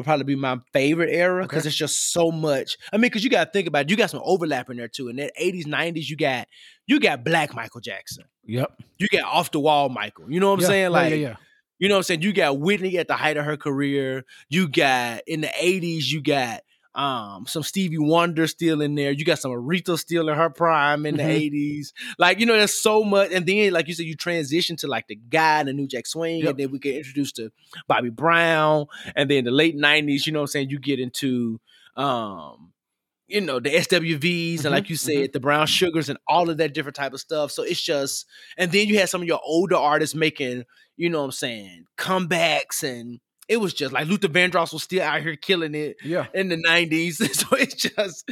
would probably be my favorite era because Okay. it's just so much. I mean, because you got to think about it, you got some overlap in there too. In that 80s, 90s, you got you got Black Michael Jackson, Yep. you got off the wall Michael. You know what I'm Yeah, saying? Like, yeah, yeah. you know what I'm saying? You got Whitney at the height of her career. You got in the 80s, you got um some Stevie Wonder still in there. You got some Aretha still in her prime in the Mhm. 80s. Like, you know, there's so much. And then, like you said, you transition to like the guy, the new Jack Swing, Yep. and then we get introduced to Bobby Brown. And then the late 90s, you know what I'm saying? You get into um you know the SWVs and Mhm, like you said, the brown sugars and all of that different type of stuff. So it's just, and then you had some of your older artists making, you know what I'm saying, comebacks and it was just like Luther Vandross was still out here killing it Yeah. in the 90s. so it's just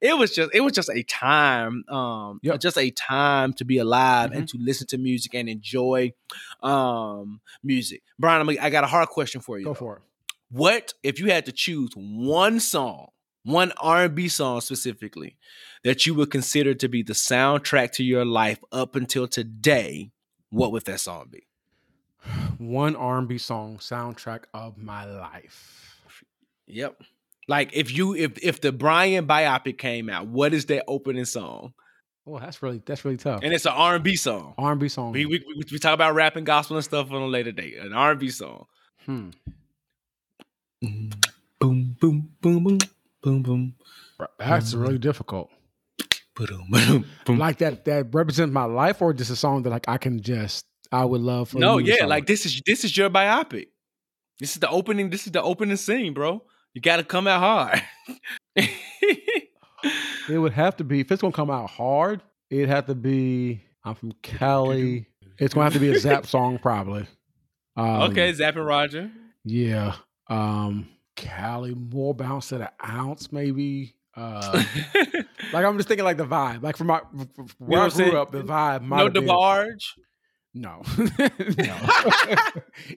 it was just it was just a time um Yep. just a time to be alive Mm-hmm. and to listen to music and enjoy um music. Bryan, I'm, I got a hard question for you. Go though. for it. What if you had to choose one song, one R&B song specifically that you would consider to be the soundtrack to your life up until today? What would that song be? One R&B song soundtrack of my life. Yep. Like if you if if the Bryan biopic came out, what is that opening song? Oh, that's really that's really tough. And it's an R&B song. R&B song. We, we, we, we talk about rap and gospel and stuff on a later date. An R&B song. Hmm. Boom, boom, boom, boom, boom, boom. That's really difficult. Boom, boom, boom. Like that that represents my life, or just a song that like I can just I would love for. No, you yeah, like this is this is your biopic. This is the opening. This is the opening scene, bro. You got to come out hard. it would have to be if it's gonna come out hard. It'd have to be. I'm from Cali. It's gonna have to be a Zapp song, probably. Um, okay, Zapp and Roger. Yeah. Um, Cali more bounce to an ounce, maybe. Uh, like I'm just thinking like the vibe, like from my from where what I I'm grew saying? up, the vibe. no DeBarge. No, no.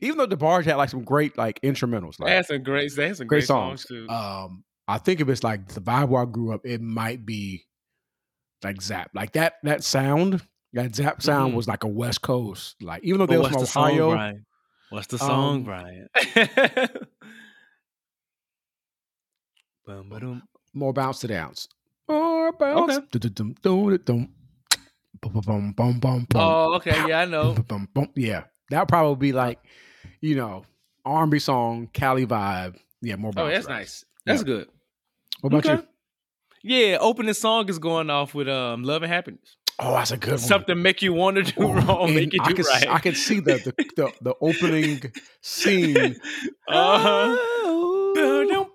Even though DeBarge had like some great like instrumentals, like That's some great. That's some great, great, songs. songs. too. Um, I think if it's like the vibe where I grew up, it might be like Zapp, like that that sound. That Zapp sound Mhm. was like a West Coast, like even though But they was from the Ohio. song, Bryan? What's the song, Um, Bryan? More bounce to the ounce. More bounce. Okay. Bum, bum, bum. Oh, okay. Yeah, I know. Bum, bum. Yeah, that probably be like, you know, R&B song, Cali vibe. Yeah, more. Oh, that's ounce. nice. That's Yeah. good. What about Okay. you? Yeah, opening song is going off with um "Love and Happiness." Oh, that's a good one. Something make you want to do Oh, wrong, make you I do can, right. I can see the the, the, the opening scene. Uh-huh. Oh.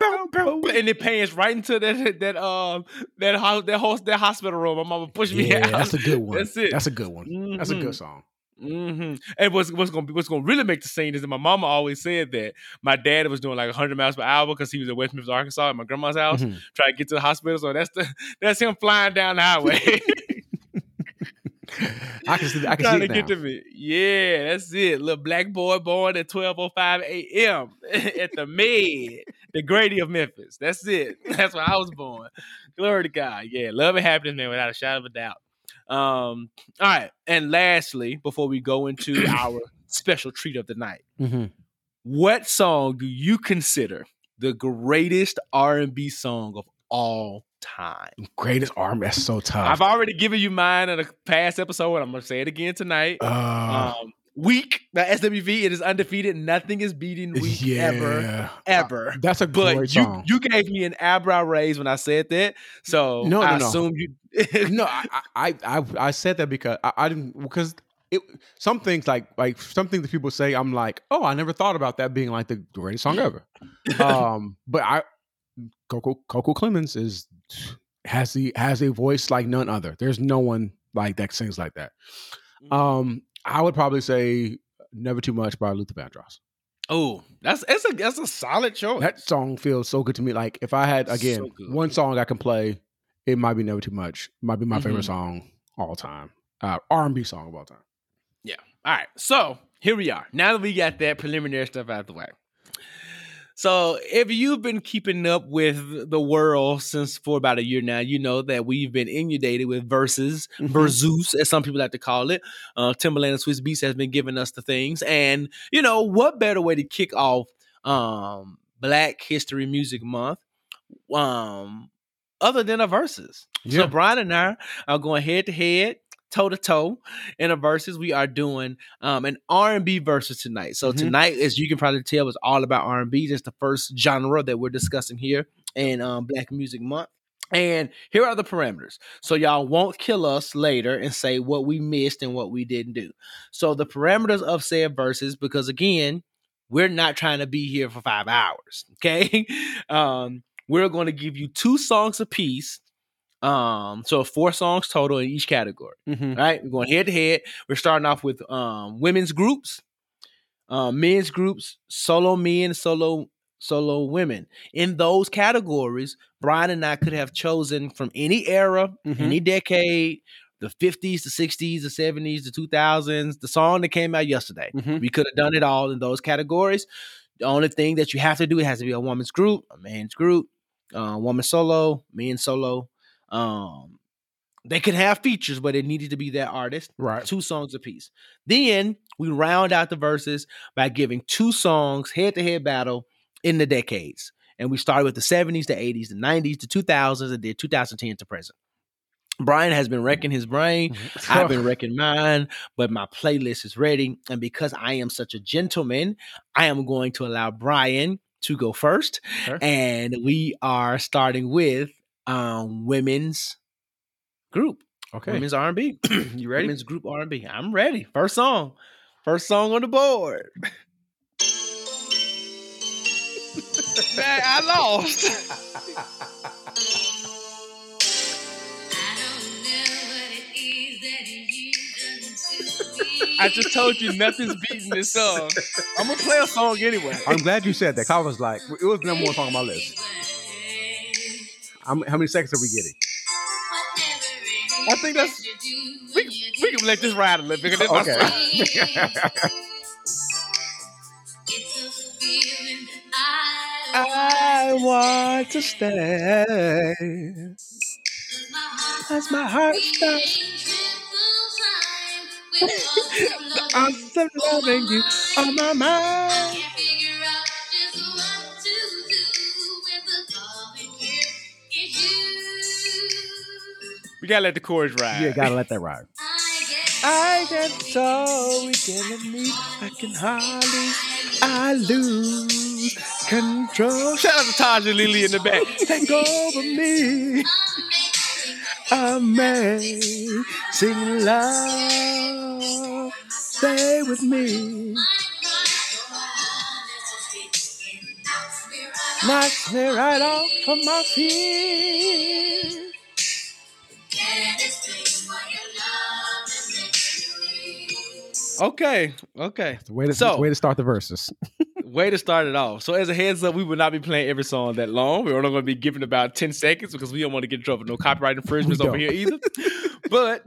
And it pans right into that that um that ho- that host that hospital room. My mama pushed me Yeah, out. that's a good one. That's it. That's a good one. That's a Mhm. good song. hmm And what's what's gonna be what's gonna really make the scene is that my mama always said that my dad was doing like 100 miles per hour because he was in West Memphis, Arkansas, at my grandma's house, Mhm. trying to get to the hospital. So that's the that's him flying down the highway. I can see. I can trying see to it get to me. Yeah, that's it. Little black boy born at 12:05 a.m. at the Med, the Grady of Memphis. That's it. That's where I was born. Glory to God. Yeah, love and happiness, man, without a shadow of a doubt. Um, all right. And lastly, before we go into our special treat of the night, Mhm. what song do you consider the greatest R&B song of all time? Greatest arm. That's so tough. I've already given you mine in a past episode, and I'm gonna say it again tonight. Uh, um, weak. The SWV, it is undefeated. Nothing is beating weak yeah, ever, ever. That's a great But you song. you gave me an eyebrow raise when I said that, so No, I no, no. assume you. no, I, I, I, I said that because I, I didn't because it some things like like some things that people say I'm like oh I never thought about that being like the greatest song ever. um, but I Coko Coko Clemons is has the has a voice like none other. There's no one like that sings like that. Um, I would probably say "Never Too Much" by Luther Vandross. oh, that's that's a that's a solid choice. That song feels so good to me. Like if I had again So one song I can play, it might be "Never Too Much." Might be my favorite Mhm. song all time. Uh, R&B song of all time. Yeah. All right. So here we are. Now that we got that preliminary stuff out of the way, So, if you've been keeping up with the world since for about a year now, you know that we've been inundated with Verzuz, Mhm. versus, as some people like to call it. Uh, Timbaland and Swizz Beatz has been giving us the things, and you know what better way to kick off um, Black History Music Month, um, other than a Verzuz. Yeah. So Bryan and I are going head to head, toe to toe in a Verzuz. We are doing um, an R and B Verzuz tonight. So Mhm. tonight, as you can probably tell, is all about R and B. That's the first genre that we're discussing here in um, Black Music Month. And here are the parameters. So y'all won't kill us later and say what we missed and what we didn't do. So the parameters of said Verzuz, because again, we're not trying to be here for five hours. Okay. Um, we're going to give you two songs apiece. Um, so four songs total in each category. Mhm. All right, we're going head to head. We're starting off with um women's groups, um, men's groups, solo men, solo solo women. In those categories, Bryan and I could have chosen from any era, Mhm. any decade, the 50s, the 60s, the 70s, the 2000s, the song that came out yesterday. Mhm. We could have done it all in those categories. The only thing that you have to do, it has to be a woman's group, a man's group, uh, woman solo, men solo. Um, they could have features, but it needed to be that artist. Right. Two songs apiece. Then we round out the Verzuz by giving two songs head to head battle in the decades. And we started with the 70s, the 80s, the 90s, the 2000s, and then 2010 to present. Bryan has been wrecking his brain. I've been wrecking mine, but my playlist is ready. And because I am such a gentleman, I am going to allow Bryan to go first. And we are starting with um, women's group, okay. women's R&B. you ready? Women's group R&B. I'm ready. First song. First song on the board. Man, I lost. I just told you nothing's beating this song. I'm gonna play a song anyway. I'm glad you said that. 'cause I was like, it was the number one song on my list. How, how many seconds are we getting? I think that's we, we can let this ride a little bit. that's Okay. I want to stay. As my heart stops. I'm still loving you on my mind. We gotta let the chorus ride. yeah, gotta let that ride. I get so weak in me, I can hardly, I lose control. Shout out to Taj and Lelee in the back. Take over me, amazing love. Stay with me, knocks me right off of my feet. Okay, okay. Way to So- way to start the Verzuz. Way to start it off. So, as a heads up, we will not be playing every song that long. We're only going to be giving about 10 seconds because we don't want to get in trouble. No copyright infringements over here either. but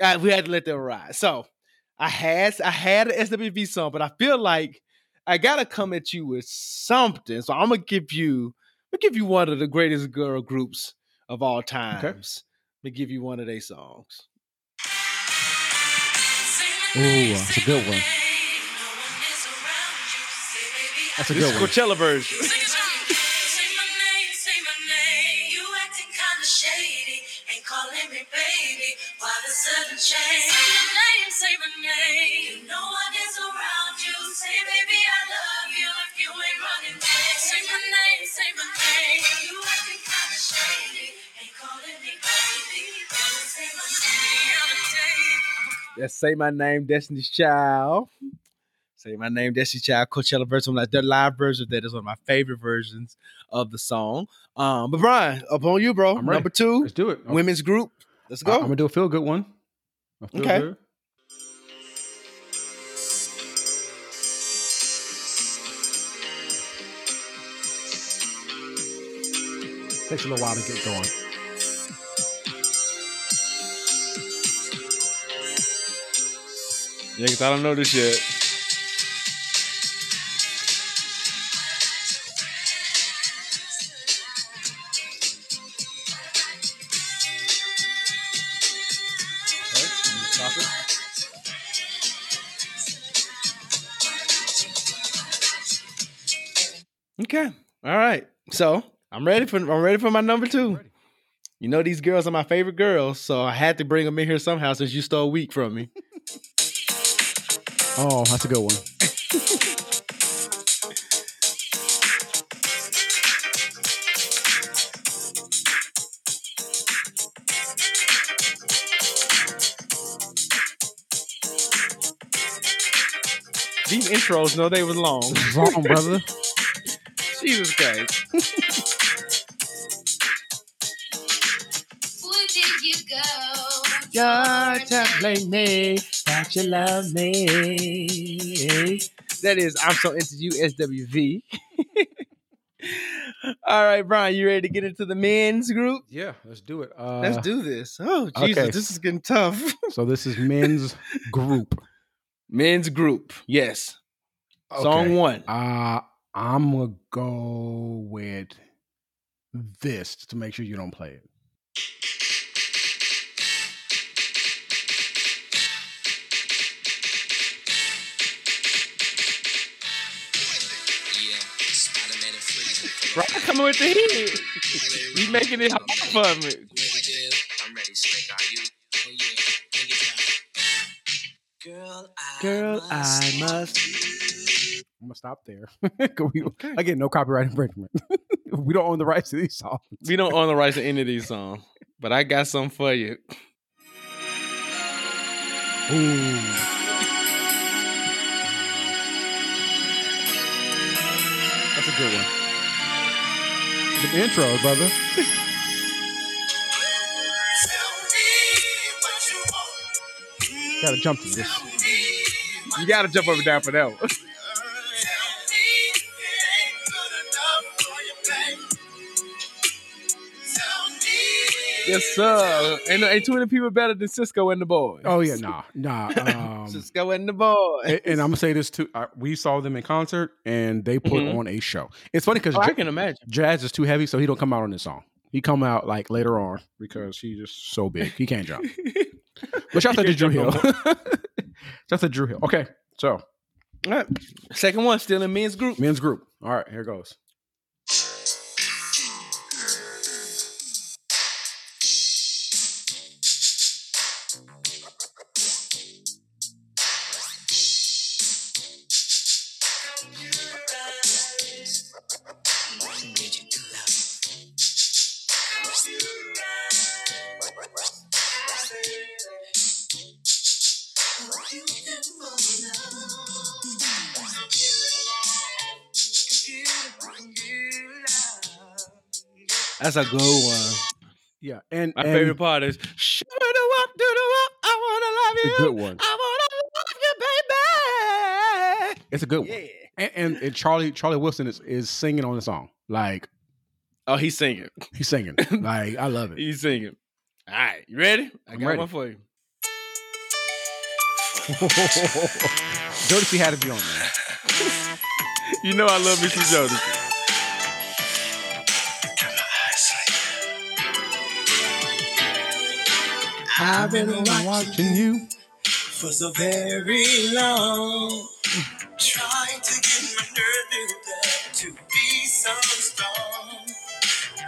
uh, we had to let them ride. So, I had I had an SWV song, but I feel like I gotta come at you with something. So I'm gonna give you I'm gonna give you one of the greatest girl groups of all times. I'm gonna give you one of their songs. Ooh, that's a good one. That's a This good is one. Coachella version. That's Say My Name, Destiny's Child. Say My Name, Destiny's Child, Coachella version. Like their live version of that is one of my favorite versions of the song. Um, but Bryan, up on you, bro. I'm. Number two, Let's do it. women's group. Let's go. I'm gonna do a feel good one. Feel Okay. good. Takes a little while to get going. Yeah, cause I don't know this yet. Okay. All right. So I'm ready for I'm ready for my number two. You know these girls are my favorite girls, so I had to bring them in here somehow since you stole a week from me. Oh, that's a good one. These intros, no, they was long. Wrong, brother. Jesus Christ. Where did you go? Georgia, blame me that you love me. That is, I'm so into you, SWV. All right, Bryan, you ready to get into the men's group? Yeah, let's do it. Uh, Let's do this. Oh, Jesus, okay. this is getting tough. So this is men's group. men's group, yes. Song one. Uh, I'm gonna go with this to make sure you don't play it. Freeze. Coming with the heat. He's making it hard for me. I'm ready, Slick. Are you? Oh yeah, take it down. Girl, I Girl, I must. I'm gonna stop there. we- Again, no copyright infringement. we don't own the rights to these songs. We don't own the rights to any of these songs, but I got something for you. Ooh. That's a good one. The intro, brother. Gotta jump to this. You got to jump up and down for that one. Yes, sir. Ain't, ain't too many people better than Sisqó and the boys. Oh yeah, nah, nah. Um, Sisqó and the boys. and, and I'm gonna say this too. Uh, we saw them in concert, and they put Mhm. on a show. It's funny because Oh, I can imagine. Jazz is too heavy, so he don't come out on this song. He come out like later on because he's just so big. He can't jump. But shout out to Dru Hill. shout out to Dru Hill. Okay, so All right. Second one, still in men's group. men's group. All right, here goes. A good one. Yeah, and My and favorite part is "Show me the walk, do. I wanna love It's a you. good one. I wanna love you, baby. It's a good one. Yeah. And, and, and Charlie Charlie Wilson is, is singing on the song. Like Oh, he's singing. he's singing. like I love it. He's singing. All right, you ready? I I'm got ready. one for you. Jodeci had to be on there. You know I love me some Jodeci. I've been watching you. for so very long. Trying to get my nerve together to be so strong.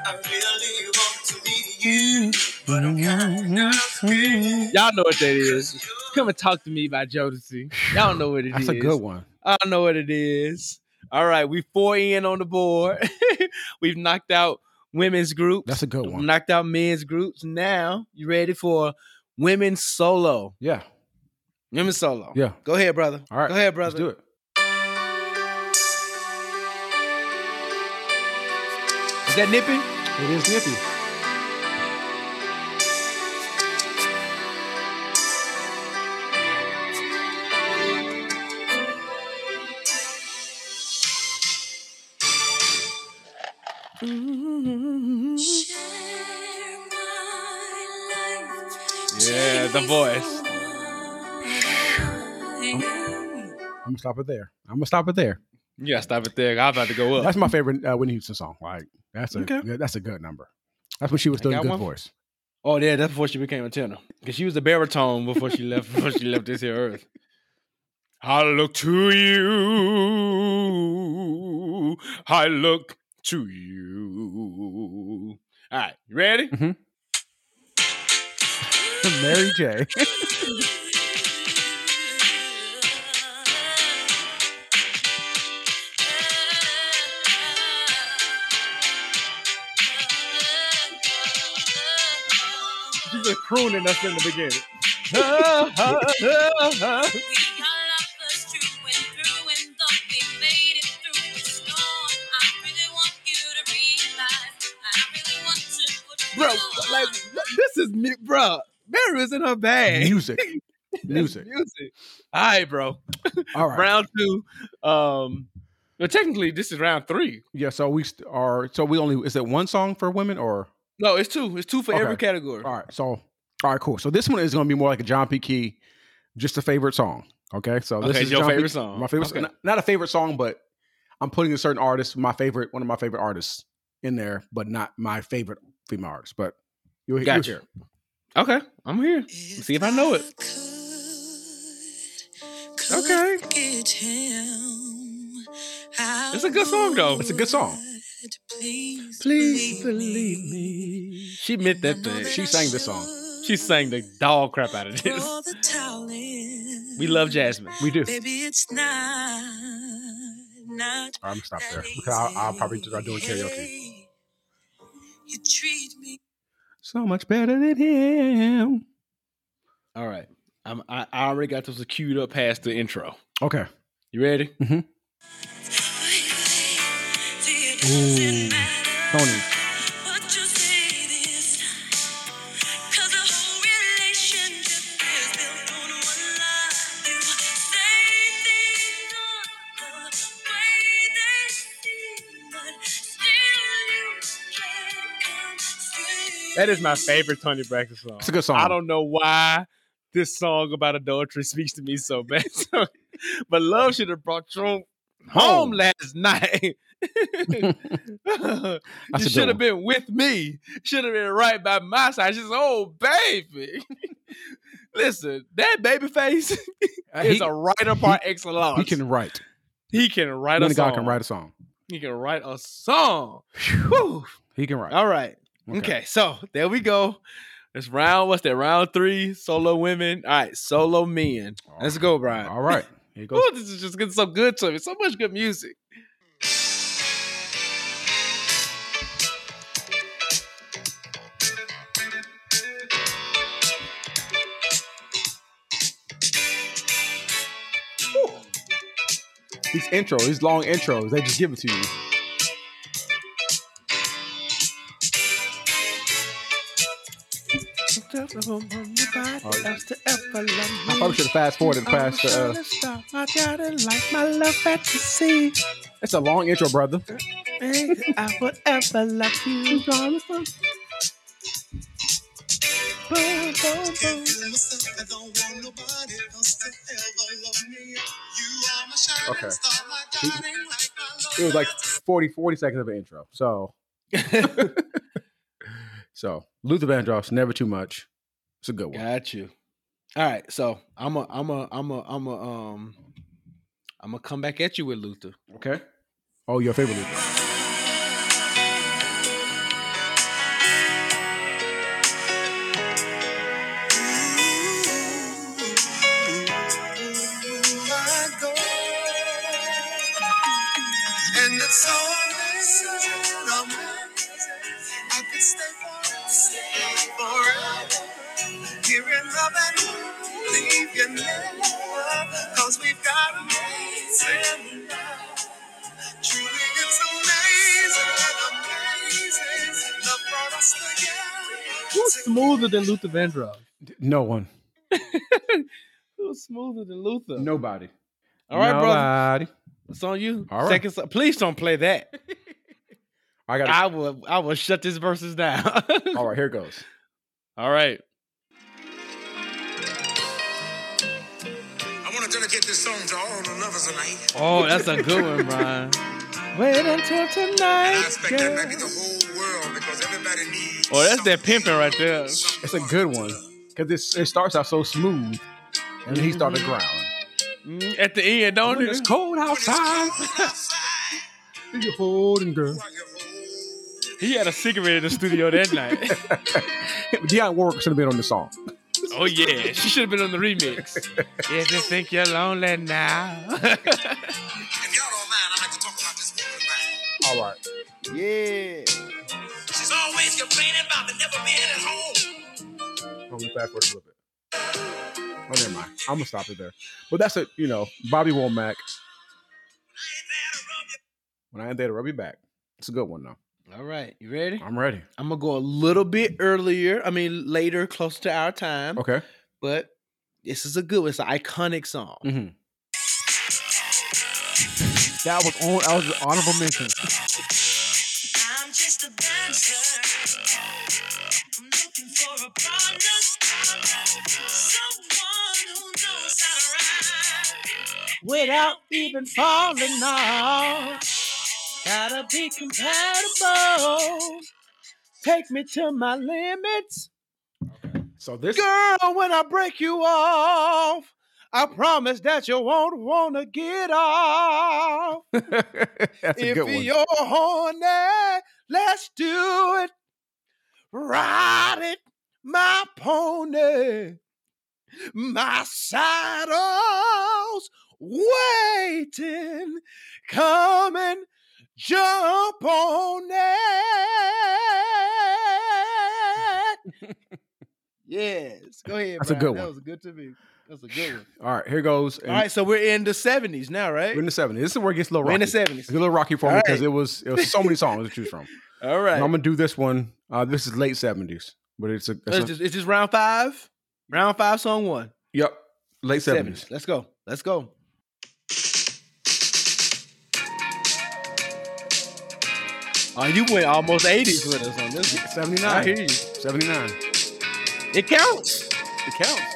I really want to meet you, but I'm kind of scared. Y'all know what that is. Come and talk to me about Jodeci. Y'all know what it is. That's a good one. I know what it is. All right, we four in on the board. We've knocked out women's groups. That's a good one. knocked out men's groups. Now you ready for women's solo? Yeah. Women's solo. Yeah. Go ahead, brother. All right. Go ahead, brother. Let's do it. Is that Nippy? It is nippy. Yeah, the voice. I'm gonna stop it there. I'm gonna stop it there. You gotta stop it there. I'm about to go up. That's my favorite uh, Whitney Houston song. Like that's a Okay. yeah, that's a good number. That's when she was I still in got good one. voice. Oh yeah, that's before she became a tenor. Because she was a baritone before she left before she left this here earth. I look to you you. I look to you. All right, you ready? Mary J. She's just crooning us in the beginning. We are lovers through and through, and though we made it through the storm, I really want you to realize I really want to put Bro, like this is me, bro. Mary is in her bag. Music. Music. Music. All right, bro. All right. Round two. Um, well, technically, this is round three. Yeah, so we st- are so we only is it one song for women or No, it's two. It's two for Okay. every category. all right, so all right, cool. So this one is gonna be more like a John P. Key, just a favorite song. Okay. So this Okay, is your John P. favorite song. My favorite Okay. not, a favorite song, but I'm putting a certain artist, my favorite, one of my favorite artists in there, but not my favorite female artist. But you'll, you'll Gotcha. hear. it. Okay, I'm here. Let's see if I know it. Okay. It's a good song, though. It's a good song. Please believe me. She meant that thing. She sang the song. She sang the dog crap out of this. We love Jazmine. We do. Baby, it's not, not. I'm gonna stop there I'll, I'll probably start doing karaoke. You treat me. So much better than him. All right. I'm, I, I already got this queued up past the intro. Okay. You ready? Mm-hmm. Ooh. Toni. That is my favorite Toni Braxton song. It's a good song. I don't know why this song about adultery speaks to me so bad. but love should have brought you home Home. last night. you should have been with me. Should have been right by my side. She's oh baby. Listen, that Babyface Uh, is he, a writer par excellence. he can write. he can write When a song. can write a song. He can write a song. Whew. He can write. All right. Okay. so there we go. It's round. What's that? Round three. Solo women. All right. Solo men. Let's go, Bryan. All right. Here you go. Ooh, this is just getting so good to me. So much good music. These intros, these long intros, they just give it to you. I probably should have fast forwarded past the. Uh, I gotta like my love fantasy. it's a long intro, brother. I would ever love you. Boom, boom, boom. Okay. It was like 40, 40 seconds of an intro. So, so Luther Vandross, never too much. It's a good one. Got you. All right, so I'm a, I'm a, I'm a, I'm a, um, I'm gonna come back at you with Luther. Okay. Oh, your favorite Luther. Love and leave you never. Cause we've got amazing love. Truly, it's amazing, amazing. Love brought us together. Who's smoother than Luther Vandross? No one. Who's smoother than Luther? Nobody. All right, brother. Nobody. It's on you. All right. Second, song. please don't play that. I got I will, I will shut this Verzuz down. All right, here it goes. All right. Dedicate this song to all the lovers tonight. Oh, that's a good one, Bryan. Wait until And I tonight. expect that might the whole world because everybody needs. Oh, that's that something. pimping right there. It's a good one because it starts out so smooth, and then he started growling. Mm, At the end, don't it? It's cold outside. You holding girl. He had a cigarette in the studio that night. Dionne Warwick should have been on the song. Oh yeah, she should have been on the remix. if you think you're lonely now. If y'all don't mind, I'd like to talk about this woman. All right. yeah. She's always complaining about me never being at home. I'm gonna fast forward a little bit. Oh, never mind. I'm gonna stop it there. But that's it. You know, Bobby Womack. When I ain't there to rub you back. It's a good one though. All right, you ready? I'm ready. I'm gonna go a little bit earlier. I mean, later, close to our time. Okay. But this is a good. It's an iconic song. Mm-hmm. That was on. That was an honorable mention. I'm just a dancer. I'm looking for a partner. Someone who knows how to ride. Without even falling off, gotta be compatible. Take me to my limits. So this Girl, when I break you off, I promise that you won't wanna get off. that's a if good one. you're horny, let's do it. Ride it, my pony. My saddle's waiting. Come and jump on it. yes. Go ahead. That's a Bryan. good That one. was good to me. That's a good one. All right, here goes. And All right, so we're in the 70s now, right? We're in the 70s. This is where it gets a little We're rocky. in the 70s. It's a little rocky for All me because right. it was it was so many songs to choose from. All right. And I'm gonna do this one. Uh, this is late 70s, but it's a, it's It's a just, it's just round five. Round five, song one. yep, late 70s. 70s. Let's go. Let's go. Oh, you went almost 80s with us on this. one. 79. I hear you. 79. It counts. It counts.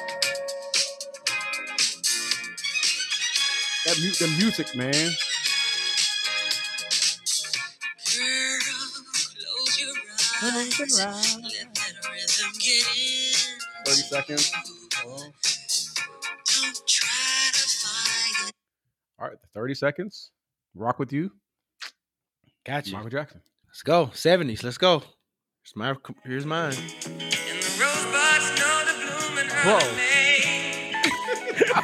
That mu- the music, man. Girl, close your eyes. Let that rhythm get in. 30 seconds. Don't try to fight it. All right, 30 seconds. Rock with you, Got you. Michael Jackson. Let's go. 70s. Let's go. Here's, my, here's mine. And the rosebuds know the blooming Bro. early May. no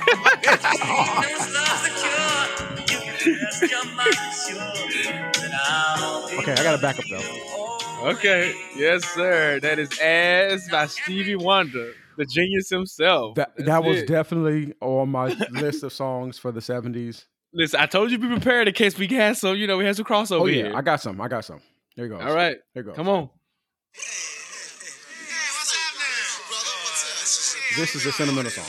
love's the cure. You can rest your mind sure that I'll be Okay, I got to back up though. Okay. Yes, sir. That is As by Stevie Wonder, the genius himself. That That's that was it. definitely on my list of songs for the 70s. Listen, I told you be prepared in case we had some, you know, we had some crossover Oh yeah, here. I got some. I got some. There you go. All right. There you go. Come on. What's happening? Brother, what's up? This is a sentimental song.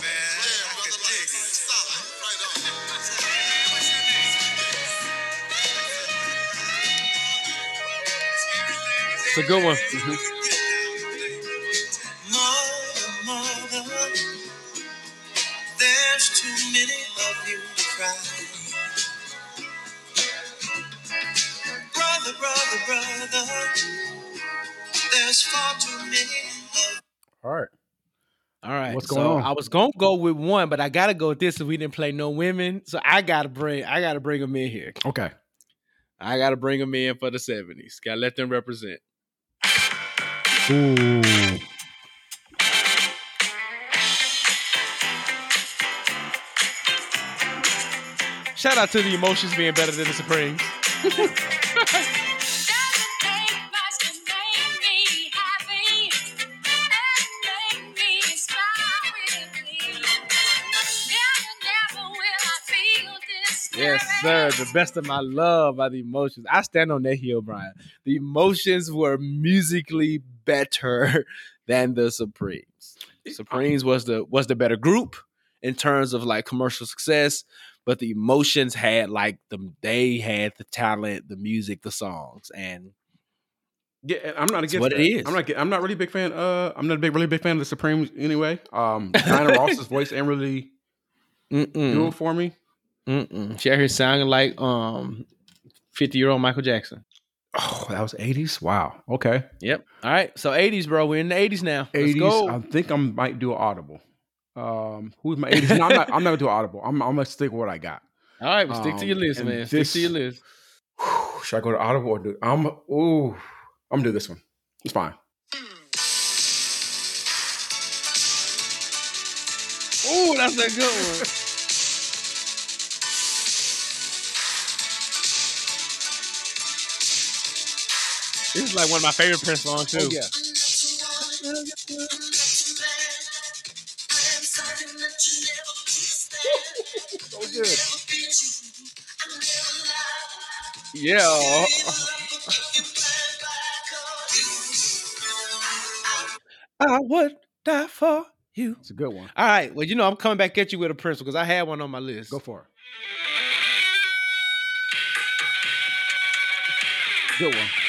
It's a good one. Mother, All right. All right. What's so going on? I was gonna go with one, but I gotta go with this if we didn't play no women. So I gotta bring I gotta bring them in here. Okay. I gotta bring them in for the 70s. Gotta let them represent. Ooh. Shout out to the emotions being better than the Supremes. sir. The best of my love by the emotions. I stand on that hill, Bryan. The emotions were musically better than the Supremes. Supremes was the was the better group in terms of like commercial success, but the emotions had like the they had the talent, the music, the songs, and Yeah, I'm not against what it that. is. I'm not. I'm not really a big fan. Uh, I'm not a big, really big fan of the Supremes anyway. Um, Diana Ross's voice ain't really mm-mm, do it for me. Mm-mm. she out here sounding like um fifty year old Michael Jackson. Oh, that was 80s. Wow. Okay. Yep. All right. So eighties, bro. We're in the eighties now. Let's 80s. go. I think I might do an audible. Um, who's my 80s? No, I'm not. I'm not gonna do an audible. I'm, I'm gonna stick with what I got. All right, well, stick to Um, your list, man. this- stick to your list. Should I go to Audible or do I'm ooh, I'm gonna do this one. It's fine. Oh, that's a good one. This is like one of my favorite Prince songs oh, too. Oh yeah. So good. Yeah. I would die for you. It's a good one. All right. Well, you know, I'm coming back at you with a Prince because I had one on my list. Go for it. Good one.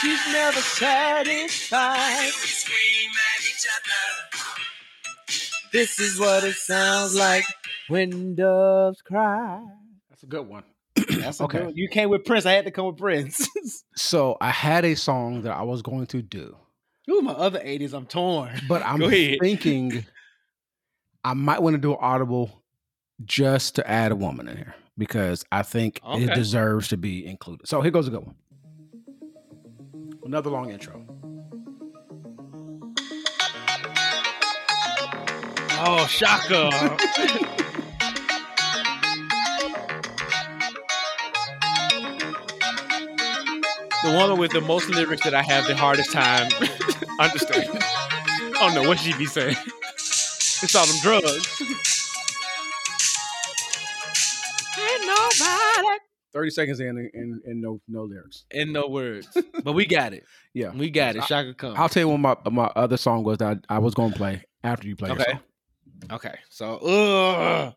She's never satisfied. We scream at each other. This is what it sounds like when doves cry. That's a good one. That's a Okay. good one. You came with Prince. I had to come with Prince. So I had a song that I was going to do, Ooh, my other 80s, I'm torn. but I'm thinking I might want to do an audible just to add a woman in here because I think it deserves to be included. So here goes a good one. Another long intro. Oh, Chaka. the woman with the most lyrics that I have the hardest time understanding. I don't know what she be saying. It's all them drugs. 30 seconds in and, and, and no no lyrics. And no words. But we got it. Yeah. We got it. Chaka Khan. I'll tell you what my my other song was that I, I was going to play after you play. Okay. Okay. So, uh,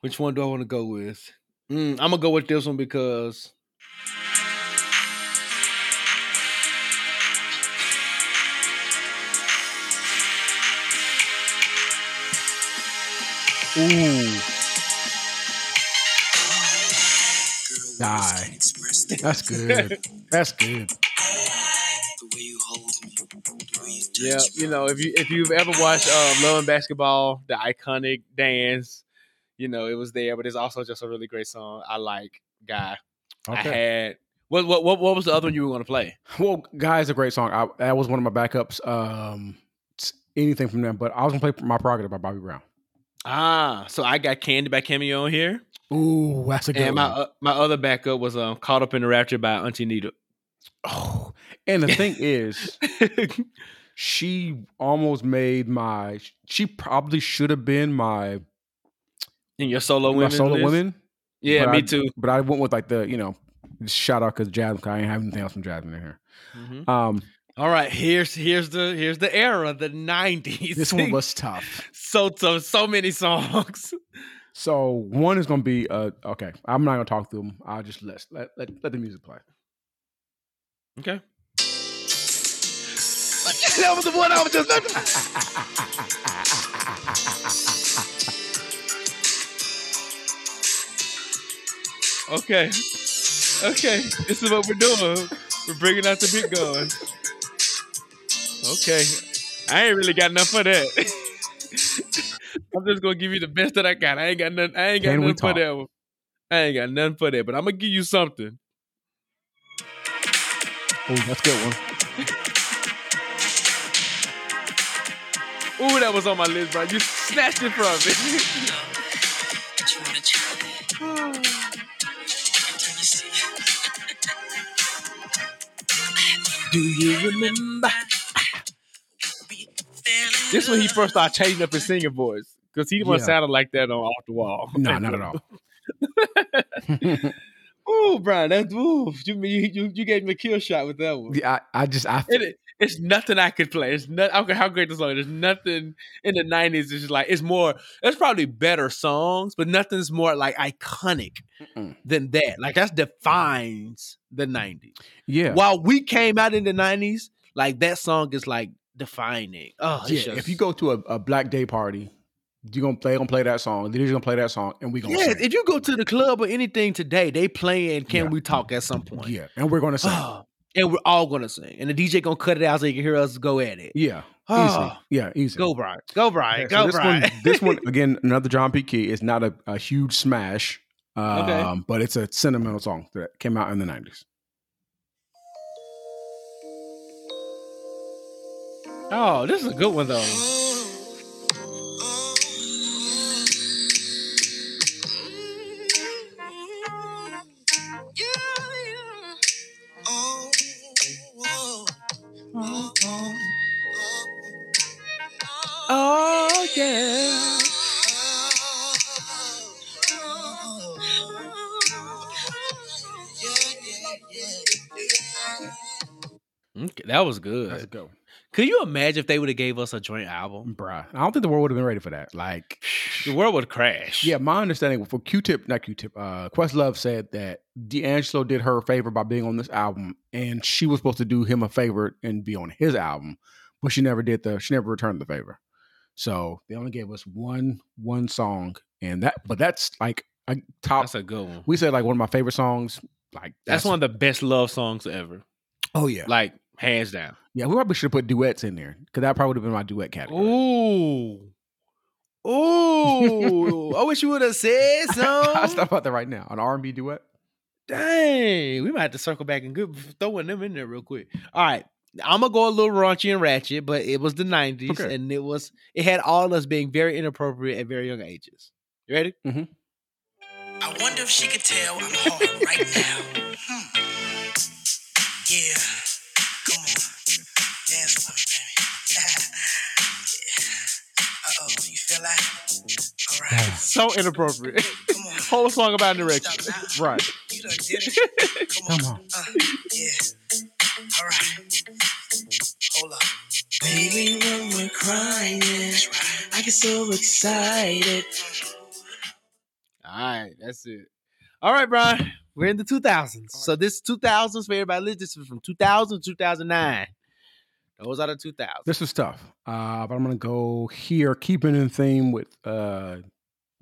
which one do I want to go with? Mm, I'm gonna go with this one because Ooh. Die. That's good. That's good. yeah, you know, if you if you've ever watched um, Love and Basketball, the iconic dance, you know, it was there. But it's also just a really great song. I like Guy. I had what what what what was the other one you were gonna play? Well, guys, is a great song. I, that was one of my backups. Um, anything from them, but I was gonna play my prerogative by Bobby Brown. Ah, so I got Candy by Cameo here, Ooh, that's a good one. and my one. uh, my other backup was um Caught Up in the Rapture by Auntie Nita. oh, and the thing is, she almost made my. She probably should have been my in your solo my solo list? women. Yeah, me I- too. But I went with like the you know shout out because Jazmine. I ain't have anything else from Jazmine in here. Mhm. Um, All right, here's here's the here's the era, the '90s. this one was tough. so so so many songs. So one is gonna be uh okay. I'm not gonna talk through them. I'll just let let let, let the music play. Okay. that was the one I was just looking. Okay. Okay. This is what we're doing. We're bringing out the big guns. Okay. I ain't really got enough for that. I'm just gonna give you the best that I got. I ain't got nothing. I ain't got Can nothing for that one. I ain't got nothing for that, but I'm gonna give you something. Oh, that's a good one. Ooh, that was on my list, bro. You snatched it from me. Do you remember? This when he first started changing up his singing voice. Because he wasn't Yeah. sounding like that on Off the Wall. No, not at all. Ooh, Bryan, that's ooh. You, you, you, gave me a kill shot with that one. Yeah, I, I just I it, it's nothing I could play. It's not. I how great the song. is. There's nothing in the '90s. It's just like it's more. There's probably better songs, but nothing's more like iconic Mm-mm. than that. Like that defines the '90s. Yeah. While we came out in the '90s, like that song is like defining. Oh, yeah. just- If you go to a, a black day party, you're gonna play gonna play that song. The DJ's gonna play that song, and we gonna yeah, sing. if you go to the club or anything today, they playing "Can Yeah. We Talk" at some point. Yeah, and we're gonna sing. Oh, and we're all gonna sing, and the DJ gonna cut it out so you can hear us go at it. yeah, easy. Oh, Yeah, easy. go Bryan, go Bryan, Yeah, so go this Bryan. one, this one again, another John P. Key is not a, a huge smash, um, Okay. but it's a sentimental song that came out in the nineties. Oh, this is a good one though. Oh yeah. Okay, that was good. Good one. Could you imagine if they would have gave us a joint album? Bruh. I don't think the world would have been ready for that. Like, The world would crash. yeah, my understanding for Q-Tip, not Q-Tip, uh, Questlove said that D'Angelo did her a favor by being on this album, and she was supposed to do him a favor and be on his album, but she never did the, she never returned the favor. So they only gave us one, one song, and that, but that's like a top. that's a good one. we said like one of my favorite songs. Like That's one of the best love songs ever. Oh yeah, Like hands down. yeah. We probably should have put duets in there because that probably would have been my duet category. Ooh. Ooh. I wish you would have said something. I'll stop about that right now. An R and B duet. Dang. We might have to circle back and good throwing them in there real quick. All right. I'm gonna go a little raunchy and ratchet, but it was the 90s Okay. and it was it had all of us being very inappropriate at very young ages. You ready? I wonder if she could tell I'm hard right now. Hmm. Yeah. So inappropriate. Whole song about an erection. Right. You done did it. Come on. Uh, yeah. All right. Hold up. Baby, when we're crying, I get so excited. All right, that's it. All right, Bryan. We're in the 2000s. So this 2000s for everybody listening. This is from 2000 to 2009. Those are the 2000s. This is tough. Uh, but I'm gonna go here, keeping in theme with uh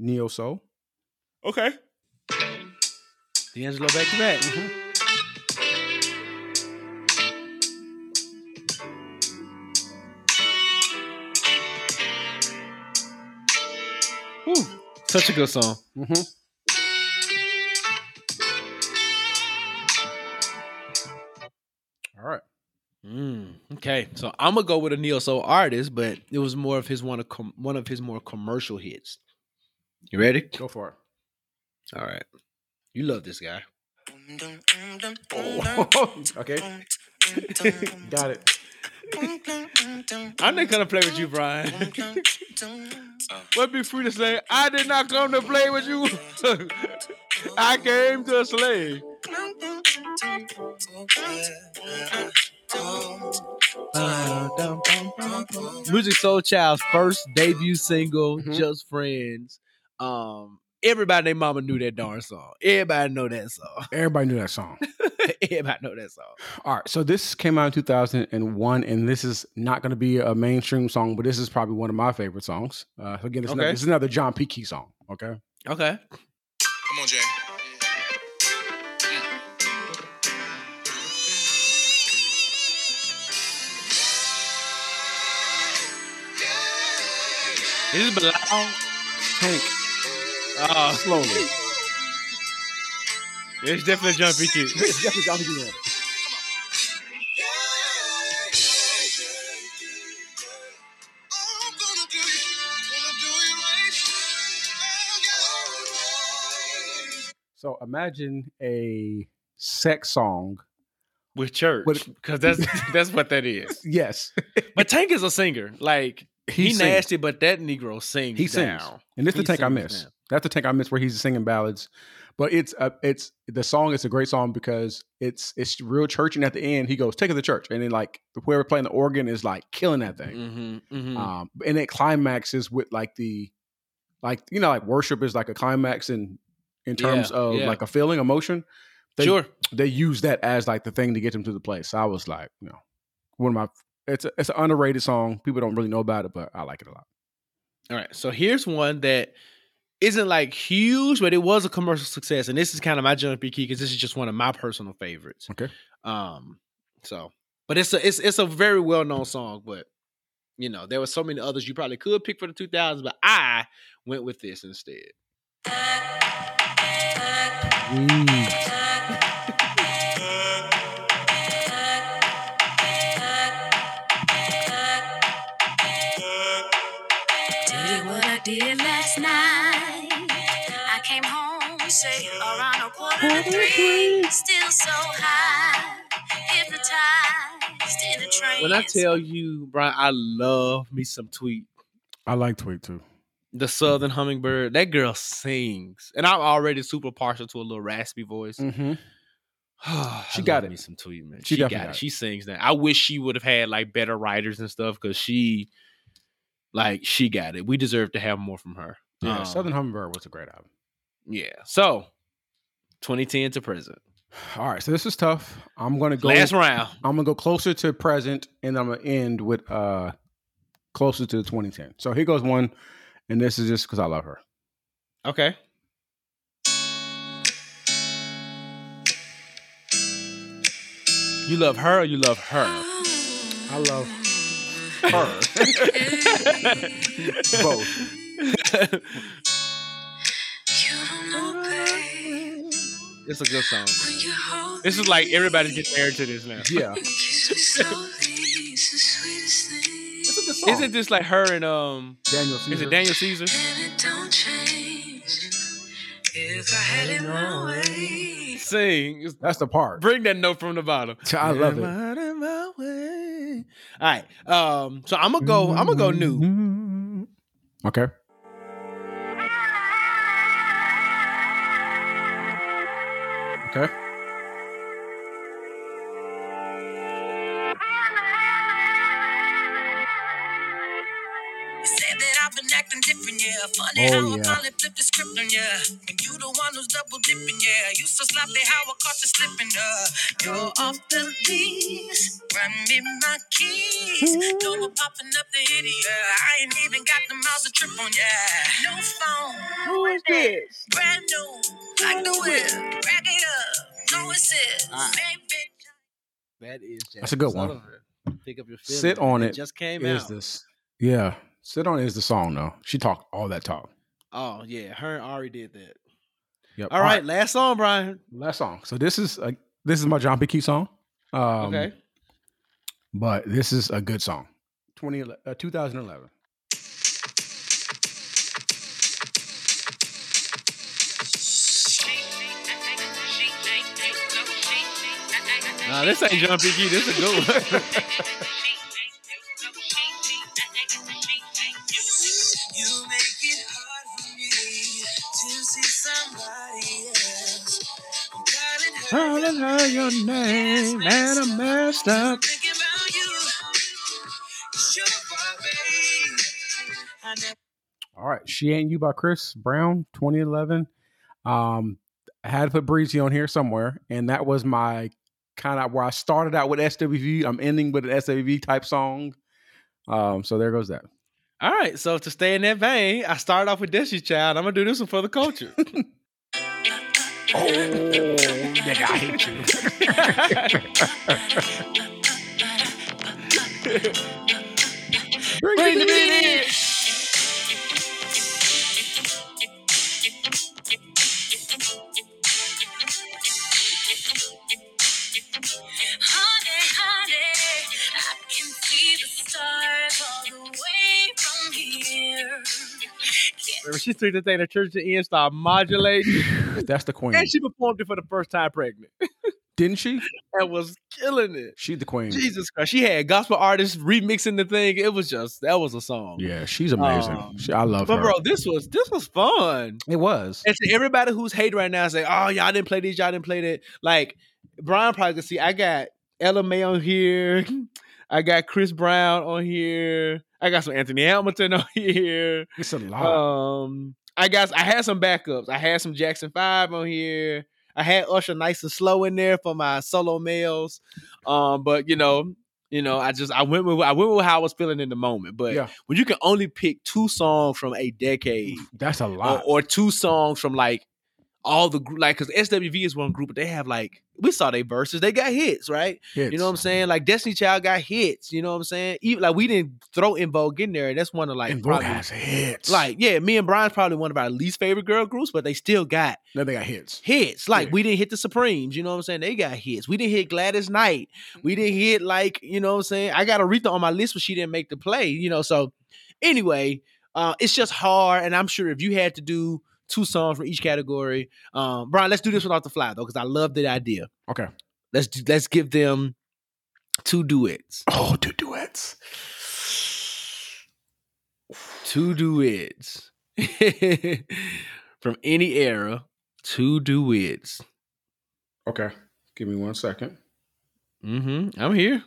Neo Soul. Okay. D'Angelo back to back. Whew. Such a good song. Mm-hmm. All right. Mm, okay, so I'm gonna go with a neo soul artist, but it was more of his one of com- one of his more commercial hits. You ready? Go for it. All right. You love this guy. okay. Got it. I'm not gonna play with you, Bryan. What be free to say? I did not come to play with you. I came to slay. Musiq Soulchild's first debut single, Mhm. Just Friends. Um, everybody, and their mama knew that darn song. Everybody know that song. Everybody knew that song. everybody know that song. All right. So this came out in 2001, and this is not going to be a mainstream song, but this is probably one of my favorite songs. Uh, so again, it's another, this is another John P. Key song. Okay. Okay. Come on, Jay. This Is it Bilal? Tank Oh, slowly. it's definitely John P. Key. It's definitely John P. Key. So imagine a sex song. with church because that's that's what that is. Yes, But Tank is a singer. Like he, sings. nasty, but that Negro sings. He sings. down. And this is the tank I sings miss. down. That's the tank I miss where he's singing ballads. But it's a, it's the song is a great song because it's it's real church, and at the end he goes, "Take it to church," and then like whoever playing the organ is like killing that thing. Mm-hmm, mm-hmm. Um, and it climaxes with like the like you know like worship is like a climax in in terms Yeah, of yeah. like a feeling, emotion. They, sure. they use that as like the thing to get them to the place. So I was like, you know, one of my it's a, it's an underrated song. People don't really know about it, but I like it a lot. All right. So here's one that isn't like huge, but it was a commercial success. And this is kind of my jumpy key because this is just one of my personal favorites. Okay. Um, so but it's a it's it's a very well known song, but you know, there were so many others you probably could pick for the 2000s, but I went with this instead. Did what I did last night. I came home, say around a quarter to three. Still so high, hypnotized in a trance. When I tell you, Bryan, I love me some tweet. I like Tweet too. The Southern Hummingbird, that girl sings, and I'm already super partial to a little raspy voice. Mm-hmm. she got Me it. some tweet, man. She She, got, it. got it. She sings that. I wish she would have had like better writers and stuff because she, like, she got it. We deserve to have more from her. Yeah, Um, Southern Hummingbird was a great album. Yeah. So, 2010 to present. All right, so this is tough. I'm gonna go. Last round. I'm gonna go closer to present, and I'm gonna end with uh closer to the 2010. So here goes one, and this is just because I love her. Okay. You love her or you love her? I love her. Both. It's a good song. man. This is like everybody's getting married to this now. Yeah, kiss me the sweetest thing. it's a good song. Isn't this like her and um? Daniel Caesar? Is it Daniel Caesar? And it don't change if I had it way. Sing. That's the part. Bring that note from the bottom. I love it. I my way? All right. Um. So I'm gonna go. I'm gonna go new. Okay. Okay. Said that I've been acting different, yeah. Funny Oh, how I yeah. finally flipped the script on ya. When you the one who's double dipping, yeah. You so sloppy how I caught you slipping, uh. You're off the leash, run me my keys. No more popping up the hitty, yeah. I ain't even got the miles to trip on, yeah. No phone, Who is this? brand new, like the whip. Rack it up, no assist. Ah. Baby, That is. That's a good Jazmine one. Pick up your feelings. Sit on it. Just came Is out. this? Yeah. Sit on is the song though. She talked all that talk. Oh yeah, her and Ari did that. Yep. All right, last song, Bryan. Last song. So this is a, this is my John P. Key song. Um, Okay. But this is a good song. 20, uh, 2011. Nah, this ain't John P. Key. This is a good one. You make it hard for me to see somebody else. I'm calling her. Your name, and I messed up. Thinking about you. It's your fault, babe. I never All right. She Ain't You by Chris Brown, 2011. Um, I had to put Breezy on here somewhere, and that was my kind of where I started out with SWV. I'm ending with an SWV type song. Um, so there goes that. All right, so to stay in that vein, I started off with Destiny's Child. I'm gonna do this one for the culture. Oh, nigga, I hate you. Bring the beat in. She took the thing to church to end, started modulating, That's the queen. and she performed it for the first time pregnant. Didn't she? and was killing it. She's the queen. Jesus Christ, she had gospel artists remixing the thing. It was just that was a song. Yeah, she's amazing. Um, She- I love But her. bro, this was this was fun. it was. And to everybody who's hating right now, say, "Oh, y'all didn't play this, y'all didn't play that." Like Bryan probably can see. I got Ella Mai on here. I got Chris Brown on here. I got some Anthony Hamilton on here. It's a lot. Um, I got I had some backups. I had some Jackson Five on here. I had Usher Nice and Slow in there for my solo males. Um, but you know, you know, I just I went with I went with how I was feeling in the moment. But yeah, when you can only pick two songs from a decade that's a or, lot. or two songs from like all the like because SWV is one group, but they have like we saw they Verzuz, they got hits, right? You know what I'm saying? Like Destiny Child got hits. You know what I'm saying? Even like we didn't throw En Vogue in there. and That's one of like Vogue probably, has hits. like yeah, me and Bryan's probably one of our least favorite girl groups, but they still got no, they got hits. hits. Like Yeah. we didn't hit the Supremes. You know what I'm saying? They got hits. We didn't hit Gladys Knight. We didn't hit like you know what I'm saying. I got Aretha on my list, but she didn't make the play. You know, so anyway, uh, it's just hard, and I'm sure if you had to do two songs for each category, um, Bryan, let's do this without the fly though, because I love the idea. Okay. Let's do, let's give them two duets. Oh, two duets. Two duets from any era. Two duets. Okay. Give me one second. Mm-hmm. I'm here.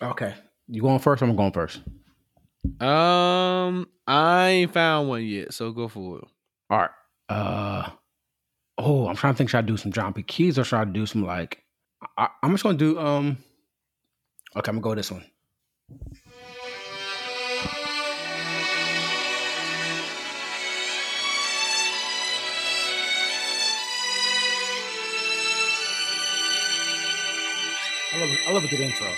Okay. You going first? I'm going first. Um, I ain't found one yet, so go for it. All right. Uh oh, I'm trying to think. Should I do some John P. Keys or should I do some like? I, I'm just gonna do um. Okay, I'm gonna go with this one. I love, I love a good intro.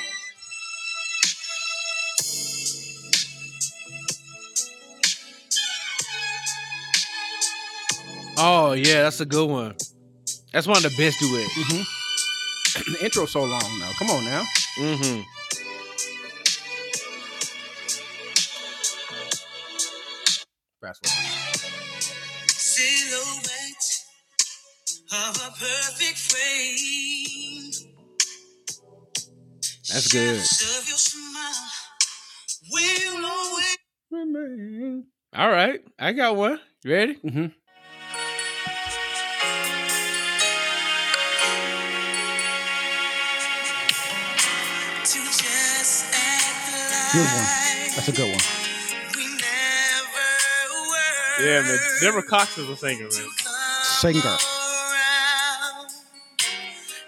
Oh yeah, that's a good one. That's one of the best duets. Mm-hmm. the intro's so long now. Come on now. Mm-hmm. Fast forward. Silhouette of a perfect frame. That's good. Shadows Of your smile will always All right, I got one. You ready? Mm-hmm. Good one. That's a good one. we never were. Yeah, man. Deborah Cox is a singer, man. Singer.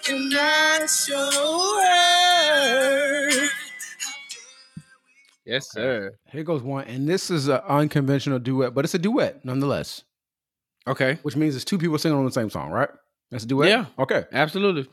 and not show her. Yes, sir. Here goes one, and this is an unconventional duet, but it's a duet nonetheless, Okay, which means it's two people singing on the same song, right? That's a duet. Yeah. Okay. absolutely.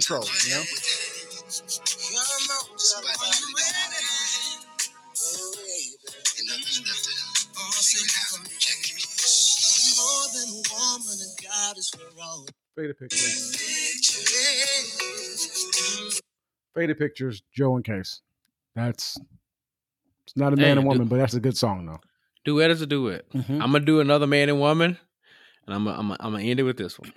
Figure it out. Check it. More than a woman, a goddess for all. Faded pictures. Faded pictures. Joe and Case. That's it's not a man Hey, and du- woman, but that's a good song though. Duet is a duet. Mhm. I'm gonna do another man and woman, and I'm gonna, I'm gonna, I'm gonna end it with this one.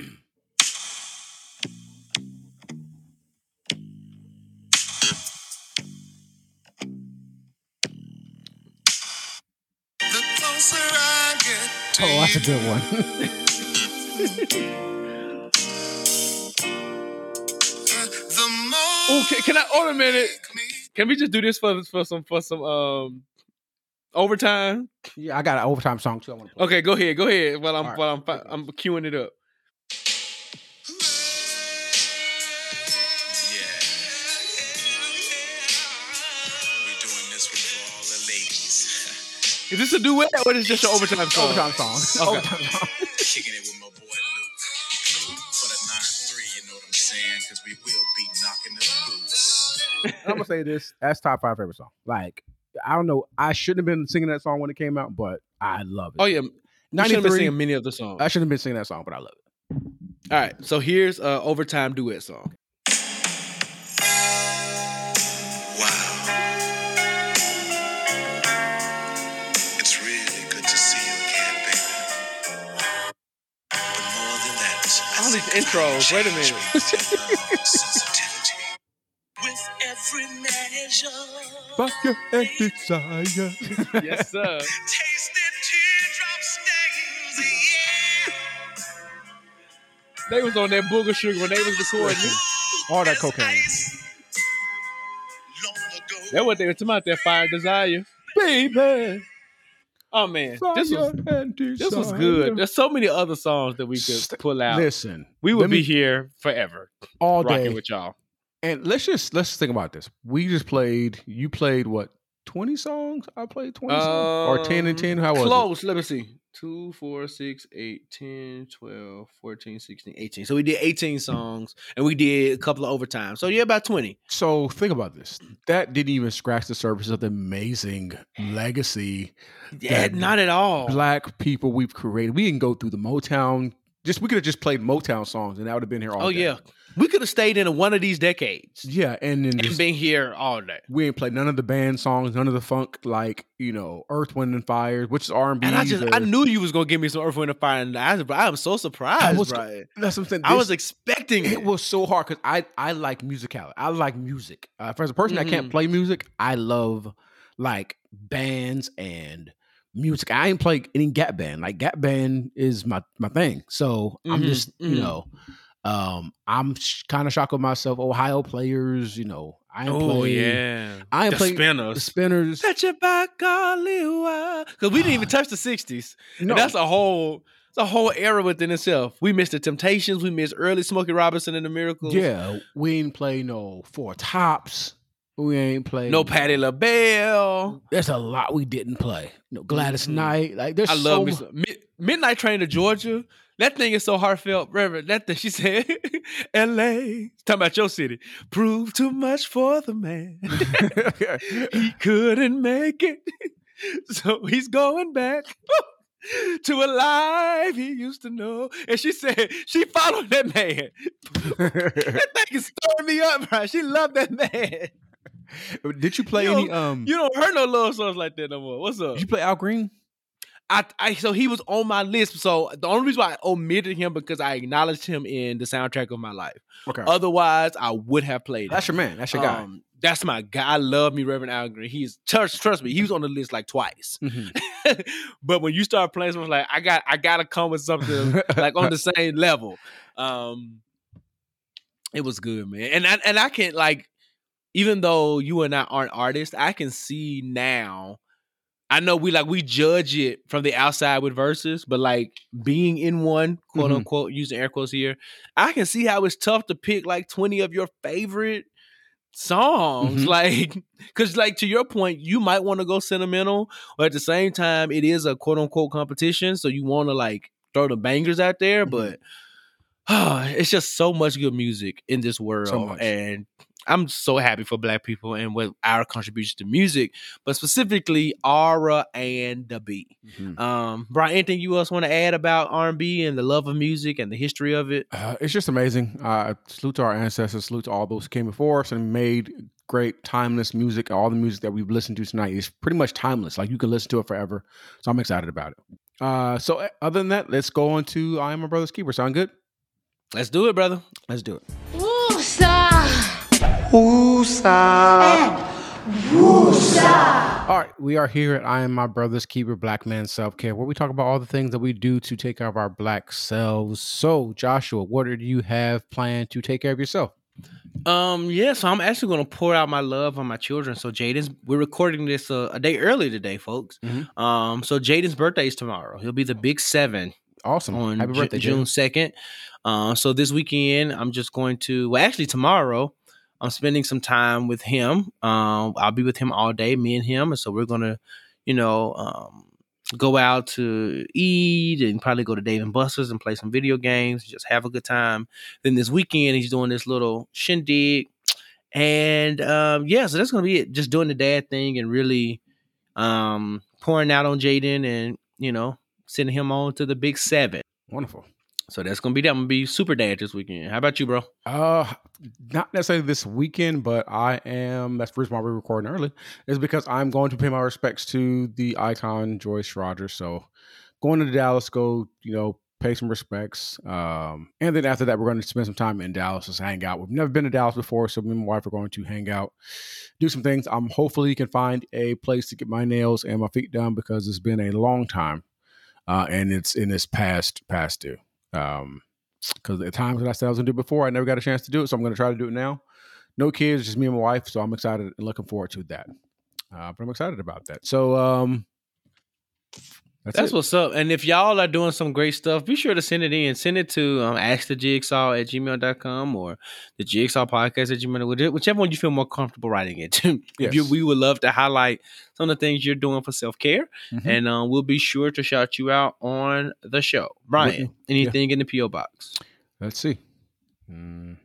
Good one. Oh, can, I? Hold a minute. Can we just do this for for some for some um overtime? yeah, I got an overtime song too. I want to play. Okay, go ahead, go ahead. While I'm right. while I'm I'm queuing it up. Is this a duet or is this just an overtime song? Overtime song. Okay. Overtime song. Kicking it with my boy Luke. For the 9-3, you know what I'm saying? Because we will be knocking the boots. I'm gonna say this. That's top five favorite song. Like I don't know. I shouldn't have been singing that song when it came out, but I love it. Oh yeah, you should been 93. singing many of the songs. I shouldn't have been singing that song, but I love it. All right, so here's a overtime duet song. Intros, wait a minute. with your sensitivity. With every measure, Fire and desire. yes, sir. tasted teardrop stains, yeah. They was on that booger sugar when they was recording. it. All that cocaine. Long ago, That's what they were talking about. That fire desire, baby. Oh man, this was this was good. There's so many other songs that we could pull out. Listen, we would be here forever, all rocking day. with y'all. And let's just let's think about this. We just played. You played what? Twenty songs. I played twenty songs, or ten and ten. How was it? Um, Close. Let me see. 2, 4, 6, 8, 10, 12, 14, 16, 18. So we did 18 songs and we did a couple of overtime. So yeah, about 20. So think about this. That didn't even scratch the surface of the amazing legacy Yeah, not at all. black people we've created. We didn't go through the Motown. Just we could have just played Motown songs and that would have been here all oh day. yeah. We could have stayed in one of these decades Yeah, and then and been here all day. we ain't played none of the band songs, none of the funk, like you know, Earth, Wind, and Fire, which is R and B. And I just I knew you was gonna give me some Earth, Wind, and Fire, and I, I am so surprised, was- that's what I'm saying. I was expecting it. it was so hard because I I like musicality. I like music. Uh, for as a person that Mhm. can't play music, I love like bands and music. I ain't play any Gap Band. Like Gap Band is my my thing. So I'm Mhm, just you mhm. know, um, I'm sh- kind of shocked with myself. Ohio players, you know, I ain't oh play yeah, I ain't the played the spinners. spinners. Touch it back, because we didn't even touch the '60s. No, And that's a whole it's a whole era within itself. We missed the Temptations. We missed early Smokey Robinson and the Miracles. yeah, we ain't play no Four Tops. We ain't play No Patti LaBelle. There's a lot we didn't play. No Gladys Mhm. Knight. Like there's I so love me some, Mid- Midnight Train to Georgia. That thing is so heartfelt, Reverend. That thing she said, L.A. Talking about your city. Prove too much for the man. he couldn't make it, so he's going back to a life he used to know. And she said she followed that man. that thing is stirring me up, right? She loved that man. Did you play You any? Um, You don't hear no love songs like that no more. What's up? did you play Al Green? I, I so he was on my list. So the only reason why I omitted him because I acknowledged him in the soundtrack of my life. Okay, Otherwise, I would have played. that's him. your man. That's your guy. Um, that's my guy. I love me, Reverend Al Green. He's trust, trust me. He was on the list like twice. Mhm. but when you start playing something like I got, I gotta come with something like on the same level. Um, it was good, man. And I, and I can like, even though you and I aren't artists, I can see now. I know we like we judge it from the outside with Verzuz, but like being in one, quote Mhm. unquote, using air quotes here, I can see how it's tough to pick like 20 of your favorite songs. Mhm. Like, cause like to your point, you might want to go sentimental, but at the same time, it is a quote unquote competition. So you want to like throw the bangers out there, Mhm. but it's just so much good music in this world. much. And I'm so happy for black people and what our contribution to music, but specifically Aura and the B. Mhm. Um, Bryan, anything you else want to add about R&B and the love of music and the history of it? Uh, it's just amazing. Uh, salute to our ancestors. Salute to all those who came before us and made great timeless music. All the music that we've listened to tonight is pretty much timeless. Like you can listen to it forever. So I'm excited about it. Uh, so uh, other than that, let's go on to I Am a Brother's Keeper. Sound good? Let's do it, brother. Let's do it. Woo-sa. Woozah. Woozah. All right, we are here at I Am My Brother's Keeper Black Man Self Care, where we talk about all the things that we do to take care of our black selves. So, Joshua, what do you have planned to take care of yourself? Um, yeah, so I'm actually gonna pour out my love on my children. So Jaden's we're recording this uh, a day early today, folks. Mhm. Um, so Jaden's birthday is tomorrow. He'll be the big seven Awesome. on Happy birthday, June June. second. Uh, so this weekend I'm just going to well, actually tomorrow I'm spending some time with him. Um, I'll be with him all day, me and him, and so we're gonna, you know, um, go out to eat and probably go to Dave and Buster's and play some video games, just have a good time. Then this weekend he's doing this little shindig, and um, yeah, so that's gonna be it. Just doing the dad thing and really um, pouring out on Jaden and you know sending him on to the big seven. Wonderful. So that's gonna be that. I'm gonna be super dad this weekend. How about you, bro? Uh, not necessarily this weekend, but I am. That's the reason why we're recording early. Is because I'm going to pay my respects to the icon Joyce Rogers. So going to Dallas, go you know pay some respects. Um, and then after that, we're going to spend some time in Dallas, just hang out. We've never been to Dallas before, so me and my wife are going to hang out, do some things. I'm hopefully can find a place to get my nails and my feet done because it's been a long time, uh, and it's in this past past due. Um, because the times that I said I was gonna do before, I never got a chance to do it, so I'm gonna try to do it now. No kids, just me and my wife, so I'm excited and looking forward to that. Uh, but I'm excited about that. So um, that's, That's what's up. And if y'all are doing some great stuff, be sure to send it in. Send it to um, askthejigsaw at gmail.com or the jigsaw podcast at gmail, whichever one you feel more comfortable writing it to. If you, we would love to highlight some of the things you're doing for self care. Mhm. And um, we'll be sure to shout you out on the show. Bryan, Whitney, anything in the P.O. box? Let's see. Mm.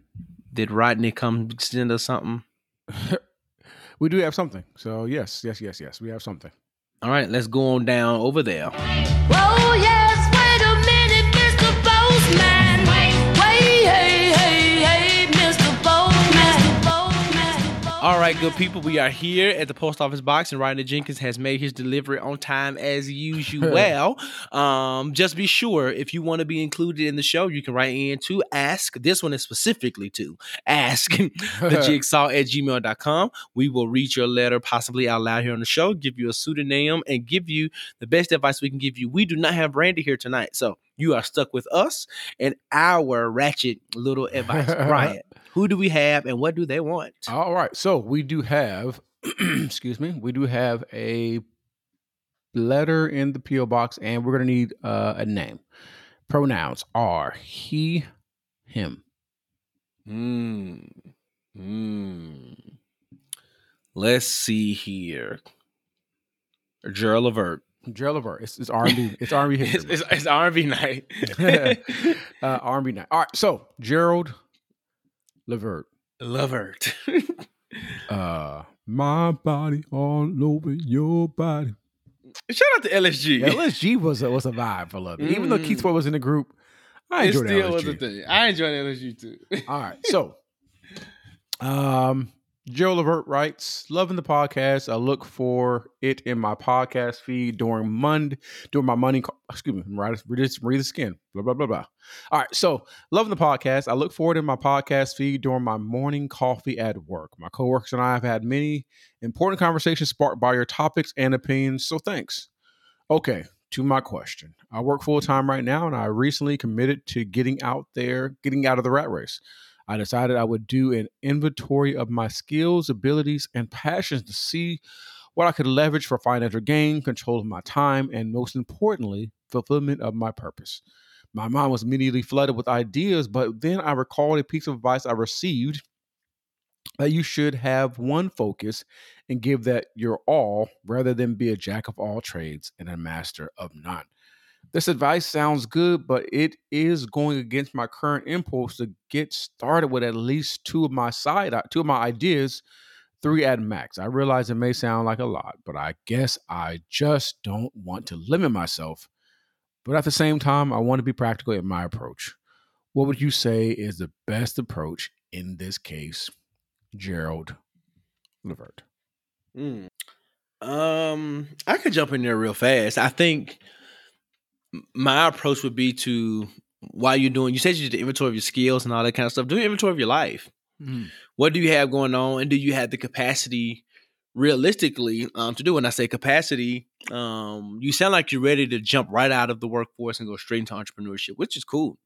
Did Rodney come send us something? we do have something. So yes, yes, yes, yes. We have something. All right, let's go on down over there. All right, good people. We are here at the post office box, and Rodney Jenkins has made his delivery on time as usual. um, just be sure if you want to be included in the show, you can write in to ask. This one is specifically to ask the jigsaw at gmail.com. We will read your letter possibly out loud here on the show, give you a pseudonym, and give you the best advice we can give you. We do not have Brandy here tonight, so you are stuck with us and our ratchet little advice. Bryan, who do we have and what do they want? All right. So we do have, excuse me, we do have a letter in the PO box, and we're gonna need uh, a name. Pronouns are he, him. Hmm. Hmm. Let's see here. Gerald Levert. Gerald Levert. It's, it's R&B. It's R&B It's, history. it's, it's R&B night. uh, R&B night. All right. So Gerald Levert. Levert. Uh, my body all over your body. Shout out to LSG. LSG was a, was a vibe for love. Even though Keith Mm. Sweat was in the group, I it enjoyed still was LSG. a thing. I enjoyed LSG too. All right. So, um, Joe Levert writes, loving the podcast. I look for it in my podcast feed during Monday, during my money. Excuse me, right? Read, this- read the skin. Blah blah blah blah. All right. So, loving the podcast. I look forward in my podcast feed during my morning coffee at work. My coworkers and I have had many important conversations sparked by your topics and opinions. So, thanks. Okay, to my question. I work full time right now, and I recently committed to getting out there, getting out of the rat race. I decided I would do an inventory of my skills, abilities, and passions to see what I could leverage for financial gain, control of my time, and most importantly, fulfillment of my purpose. My mind was immediately flooded with ideas, but then I recalled a piece of advice I received that you should have one focus and give that your all rather than be a jack of all trades and a master of none. This advice sounds good, but it is going against my current impulse to get started with at least two of my side two of my ideas, three at max. I realize it may sound like a lot, but I guess I just don't want to limit myself. But at the same time, I want to be practical in my approach. What would you say is the best approach in this case, Gerald Levert? Mm. Um, I could jump in there real fast. I think my approach would be to while you're doing, you said you did the inventory of your skills and all that kind of stuff. Do an inventory of your life. What do you have going on, and do you have the capacity, realistically, um, to do? When I say capacity, um, you sound like you're ready to jump right out of the workforce and go straight into entrepreneurship, which is cool.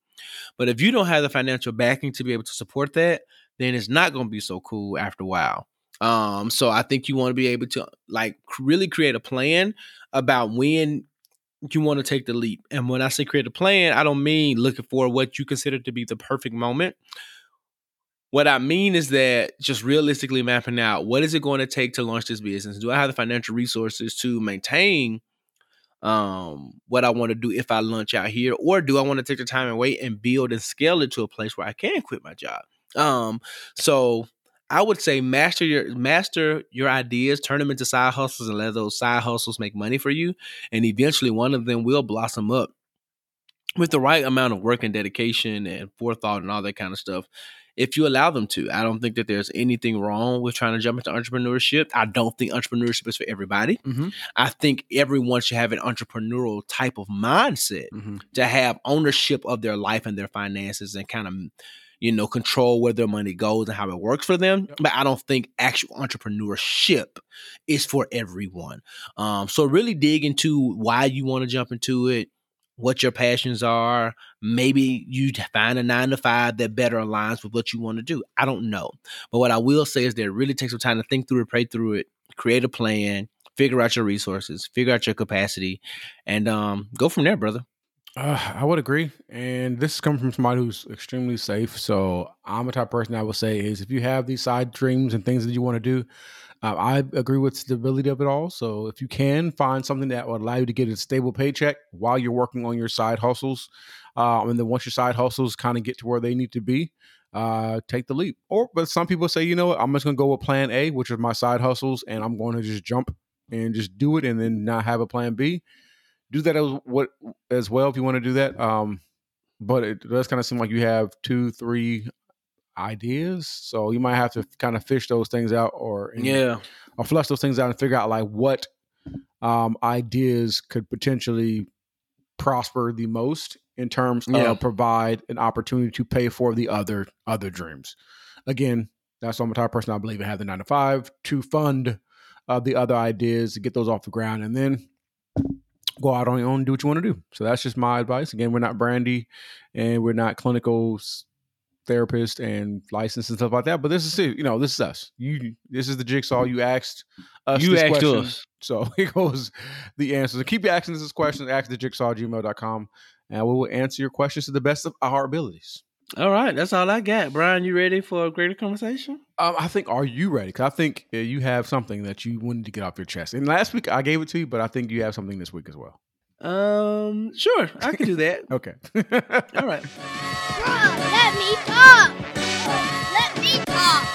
But if you don't have the financial backing to be able to support that, then it's not going to be so cool after a while. Um, so I think you want to be able to like really create a plan about when you want to take the leap. And when I say create a plan, I don't mean looking for what you consider to be the perfect moment. What I mean is that just realistically mapping out what is it going to take to launch this business? Do I have the financial resources to maintain um what I want to do if I launch out here or do I want to take the time and wait and build and scale it to a place where I can quit my job? Um so I would say master your master your ideas, turn them into side hustles, and let those side hustles make money for you. And eventually, one of them will blossom up with the right amount of work and dedication and forethought and all that kind of stuff, if you allow them to, I don't think that there's anything wrong with trying to jump into entrepreneurship. I don't think entrepreneurship is for everybody. Mhm. I think everyone should have an entrepreneurial type of mindset Mhm. to have ownership of their life and their finances and kind of you know control where their money goes and how it works for them. But i don't think actual entrepreneurship is for everyone. Um so really dig into why you want to jump into it what your passions are. Maybe you find a nine to five that better aligns with what you want to do. I don't know. But what i will say is that it really takes some time to think through it pray through it create a plan figure out your resources figure out your capacity and um go from there brother Uh, I would agree, and this is coming from somebody who's extremely safe. So I'm the type of person I would say is if you have these side dreams and things that you want to do, uh, I agree with stability of it all. So if you can find something that will allow you to get a stable paycheck while you're working on your side hustles, uh, and then once your side hustles kind of get to where they need to be, uh, take the leap. Or but some people say, you know what, I'm just gonna go with Plan A, which is my side hustles, and I'm going to just jump and just do it, and then not have a Plan B do that as what as well if you want to do that. Um, but it does kind of seem like you have two, three ideas, so you might have to kind of fish those things out, or yeah or flush those things out and figure out like what um, ideas could potentially prosper the most in terms Yeah. of provide an opportunity to pay for the other other dreams. Again, that's why I'm the type of person I believe in have the nine to five to fund uh, the other ideas to get those off the ground, and then go out on your own and do what you want to do. So that's just my advice. Again, we're not brandy, and we're not clinical therapists and licensed and stuff like that. But this is it. You know, this is us. You this is the jigsaw. Mm-hmm. You asked us. You asked question. us. So here goes the answers. Keep asking us this question. Ask the jigsaw gmail.com and we will answer your questions to the best of our abilities. All right, that's all I got. Bryan, you ready for a greater conversation? Um, I think, are you ready? Because I think uh, you have something that you wanted to get off your chest. And last week I gave it to you, but I think you have something this week as well. Um, sure, I can do that. Okay. all right. let me talk. Let me talk.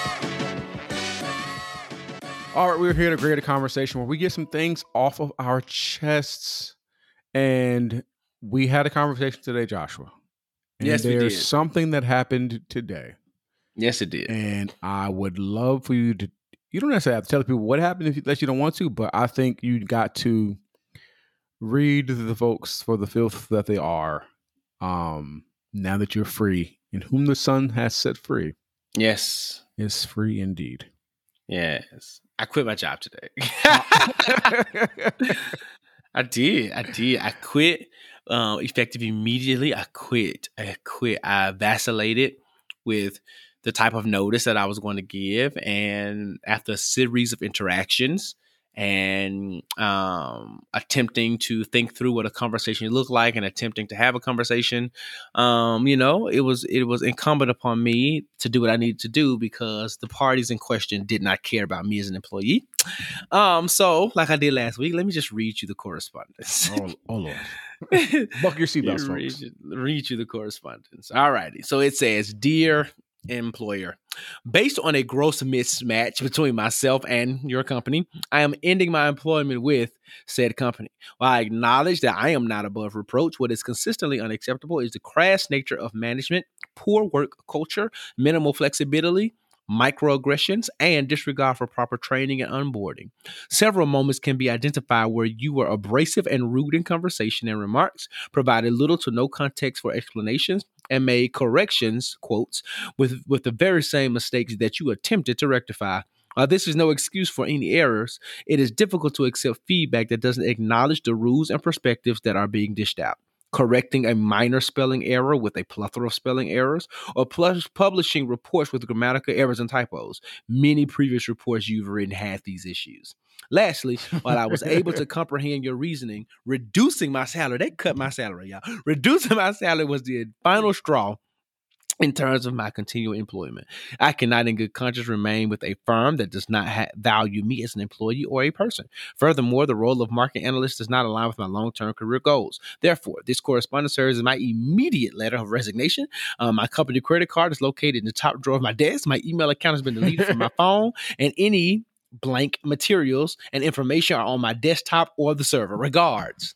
All right, we're here to create a conversation where we get some things off of our chests. And we had a conversation today, Joshua. And Yes, there's something that happened today. Yes, it did. And I would love for you to, you don't necessarily have to tell people what happened if you, unless you don't want to, but I think you got to read the folks for the filth that they are um, now that you're free. And whom the Son has set free Yes, is free indeed. yes. I quit my job today. I did. I did. I quit. Um, effective immediately. I quit. I quit. I vacillated with the type of notice that I was going to give, and after a series of interactions and um, attempting to think through what a conversation looked like, and attempting to have a conversation, um, you know, it was it was incumbent upon me to do what I needed to do because the parties in question did not care about me as an employee. Um, so like I did last week, let me just read you the correspondence. oh, oh, Lord. Buckle your seatbelts, read, folks. you- read you the correspondence. All righty. So it says, Dear employer, based on a gross mismatch between myself and your company, I am ending my employment with said company. While I acknowledge that I am not above reproach, what is consistently unacceptable is the crass nature of management, poor work culture, minimal flexibility, microaggressions, and disregard for proper training and onboarding. Several moments can be identified where you were abrasive and rude in conversation and remarks, provided little to no context for explanations, and made corrections, quotes, with, with the very same mistakes that you attempted to rectify. While this is no excuse for any errors, it is difficult to accept feedback that doesn't acknowledge the rules and perspectives that are being dished out. Correcting a minor spelling error with a plethora of spelling errors, or plus publishing reports with grammatical errors and typos. Many previous reports you've written had these issues. Lastly, while I was able to comprehend your reasoning, reducing my salary, they cut my salary, y'all. Reducing my salary was the final straw in terms of my continual employment. I cannot, in good conscience, remain with a firm that does not ha- value me as an employee or a person. Furthermore, the role of market analyst does not align with my long term career goals. Therefore, this correspondence serves as my immediate letter of resignation. Um, my company credit card is located in the top drawer of my desk. My email account has been deleted from my phone, and any blank materials and information are on my desktop or the server. Regards.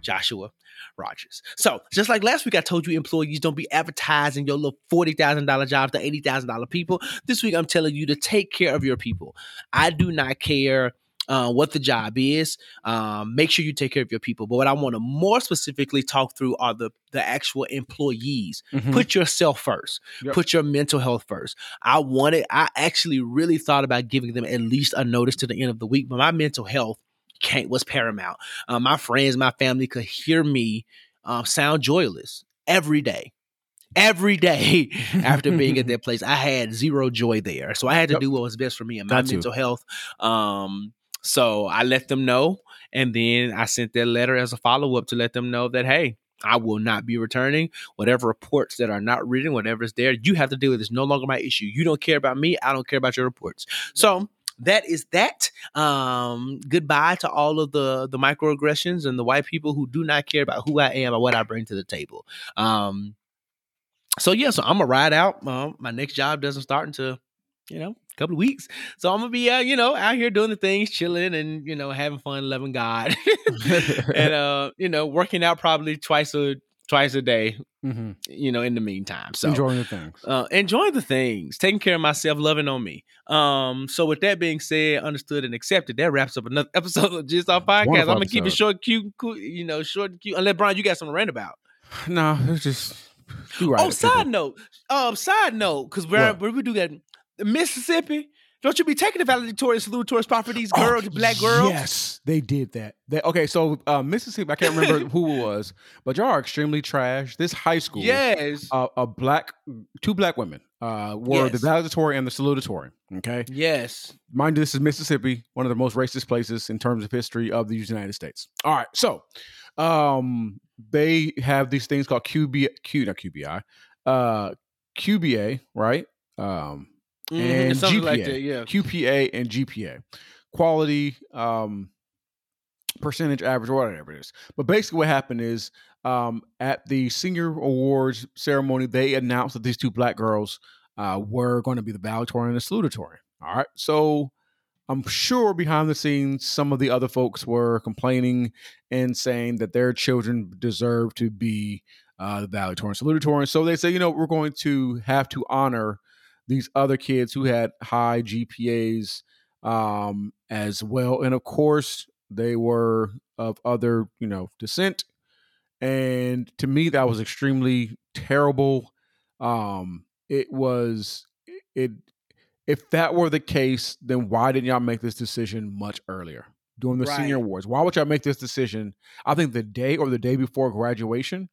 Joshua Rogers. So, just like last week, I told you employees don't be advertising your little $40,000 jobs to $80,000 people. This week, I'm telling you to take care of your people. I do not care uh, what the job is. Um, make sure you take care of your people. But what I want to more specifically talk through are the, the actual employees. Mhm. Put yourself first, Yep. put your mental health first. I wanted, I actually really thought about giving them at least a notice to the end of the week, but my mental health can't was paramount. Uh, my friends, my family could hear me um, sound joyless every day. Every day after being at that place, I had zero joy there. So I had to Yep. do what was best for me and my Got mental health. Um, so I let them know, and then I sent that letter as a follow up to let them know that hey, I will not be returning. Whatever reports that are not written, whatever is there, you have to deal with. It's no longer my issue. You don't care about me. I don't care about your reports. So that is that. Um, goodbye to all of the the microaggressions and the white people who do not care about who I am or what I bring to the table. Um, so yeah, so I'm gonna ride out. Um, my next job doesn't start until you know a couple of weeks, so I'm gonna be uh, you know out here doing the things, chilling, and you know having fun, loving God, and uh, you know working out probably twice a twice a day. Mhm. You know, in the meantime, so Enjoying the things. uh, enjoying the things, taking care of myself, loving on me. Um, so with that being said, understood and accepted, that wraps up another episode of Jigsaw Podcast. I'm gonna keep it short, cute, cool, you know, short and cute. Unless Bryan, you got something to rant about. No, it's just. right, oh, people. side note, um, side note, because where What? where we do that, Mississippi. Don't you be taking the valedictorian salutatorian spot for these Oh, girls, black girls? Yes, they did that. They, okay, so uh, Mississippi, I can't remember who it was, but y'all are extremely trash. This high school, Yes. uh, a black, two black women uh, were the Yes. valedictorian and the salutatorian. Okay, yes. mind you, this is Mississippi, one of the most racist places in terms of history of the United States. All right, so um, they have these things called QB, Q, not QBI, uh, QBA, right? Um, Mhm, and GPA, like that, yeah. QPA and GPA, quality, um, percentage average, whatever it is. But basically, what happened is um, at the senior awards ceremony, they announced that these two black girls uh, were going to be the valedictorian and the salutatorian. All right, so I'm sure behind the scenes, some of the other folks were complaining and saying that their children deserve to be uh, the valedictorian, salutatorian. So they say, you know, we're going to have to honor these other kids who had high GPAs um, as well, and of course they were of other, you know, descent. And to me, that was extremely terrible. Um, it was it. If that were the case, then why didn't y'all make this decision much earlier during the senior awards? Why would y'all make this decision? I think the day or the day before graduation.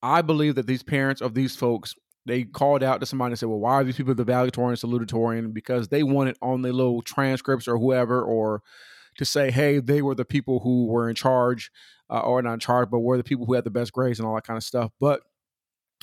I believe that these parents of these folks they called out to somebody and said, "Well, why are these people the valedictorian, salutatorian?" Because they wanted on their little transcripts or whoever, or to say, "Hey, they were the people who were in charge, uh, or not in charge, but were the people who had the best grades and all that kind of stuff." But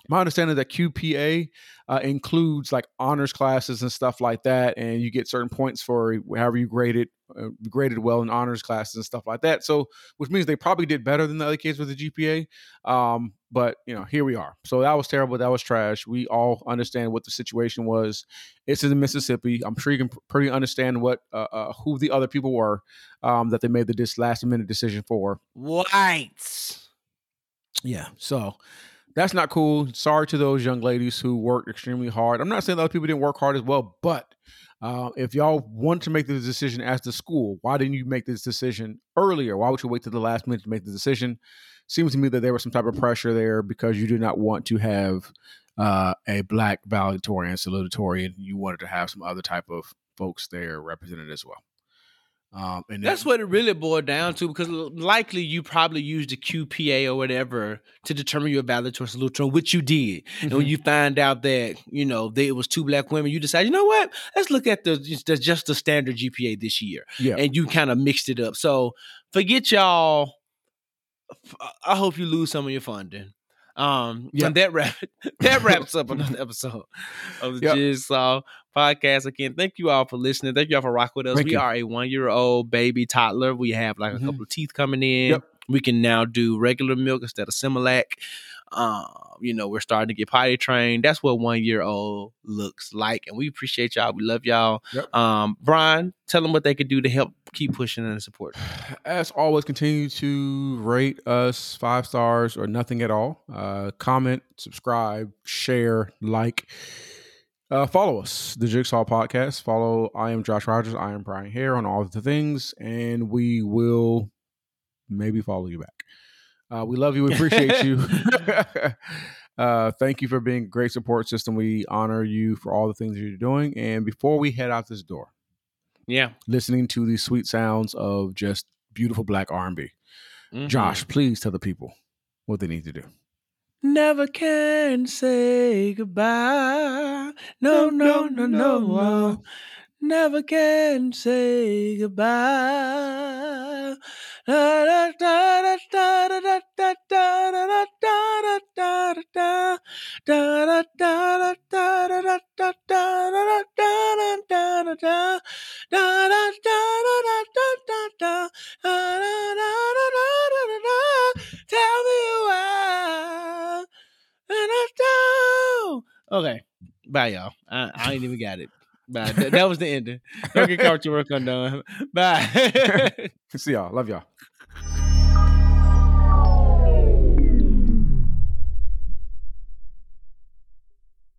my understanding is that QPA uh, includes like honors classes and stuff like that, and you get certain points for however you graded uh, graded well in honors classes and stuff like that. So, which means they probably did better than the other kids with the GPA. Um, but you know, here we are. So that was terrible. That was trash. We all understand what the situation was. It's in Mississippi. I'm sure you can pr- pretty understand what uh, uh, who the other people were um, that they made the dis- last minute decision for. Whites. Yeah. So that's not cool. Sorry to those young ladies who worked extremely hard. I'm not saying that people didn't work hard as well, but uh, if y'all want to make this decision as the school, why didn't you make this decision earlier? Why would you wait to the last minute to make the decision? Seems to me that there was some type of pressure there because you did not want to have uh, a black valedictorian, salutatorian. You wanted to have some other type of folks there represented as well. Um, and That's then- what it really boiled down to because likely you probably used the QPA or whatever to determine your valedictorian salutatorian, which you did. And Mm-hmm. when you find out that, you know, they, it was two black women, you decide, you know what? Let's look at the just, the- just the standard GPA this year. Yeah. And you kind of mixed it up. So forget y'all. I hope you lose some of your funding. Um, Yeah. and that wrap that wraps up another episode of the Yep. Jigsaw podcast. Again, thank you all for listening. Thank you all for rocking with us. Thank we you. are a one year old baby toddler. We have like a Mhm. couple of teeth coming in. Yep. We can now do regular milk instead of Similac. Um, you know, we're starting to get potty trained. That's what one year old looks like, and we appreciate y'all. We love y'all. Yep. Um, Bryan, tell them what they could do to help keep pushing and supporting. As always, continue to rate us five stars or nothing at all. Uh, comment, subscribe, share, like. Uh, follow us, the Jigsaw Podcast. Follow I am Josh Rogers. I am Bryan Hare on all of the things, and we will maybe follow you back. Uh, we love you. We appreciate you. uh, thank you for being a great support system. We honor you for all the things that you're doing. And before we head out this door, Yeah, listening to the sweet sounds of just beautiful black R&B. Mhm. Josh, please tell the people what they need to do. Never can say goodbye. No, no, no, no, no. Never can say goodbye. Da, da, da, da, da, da, da, da, da, da, da, da. Tell me why. And I don't. Okay. Bye, y'all. I, I ain't even got it. Bye. That, that was the ending. Don't get caught your work undone. Bye. See y'all. Love y'all.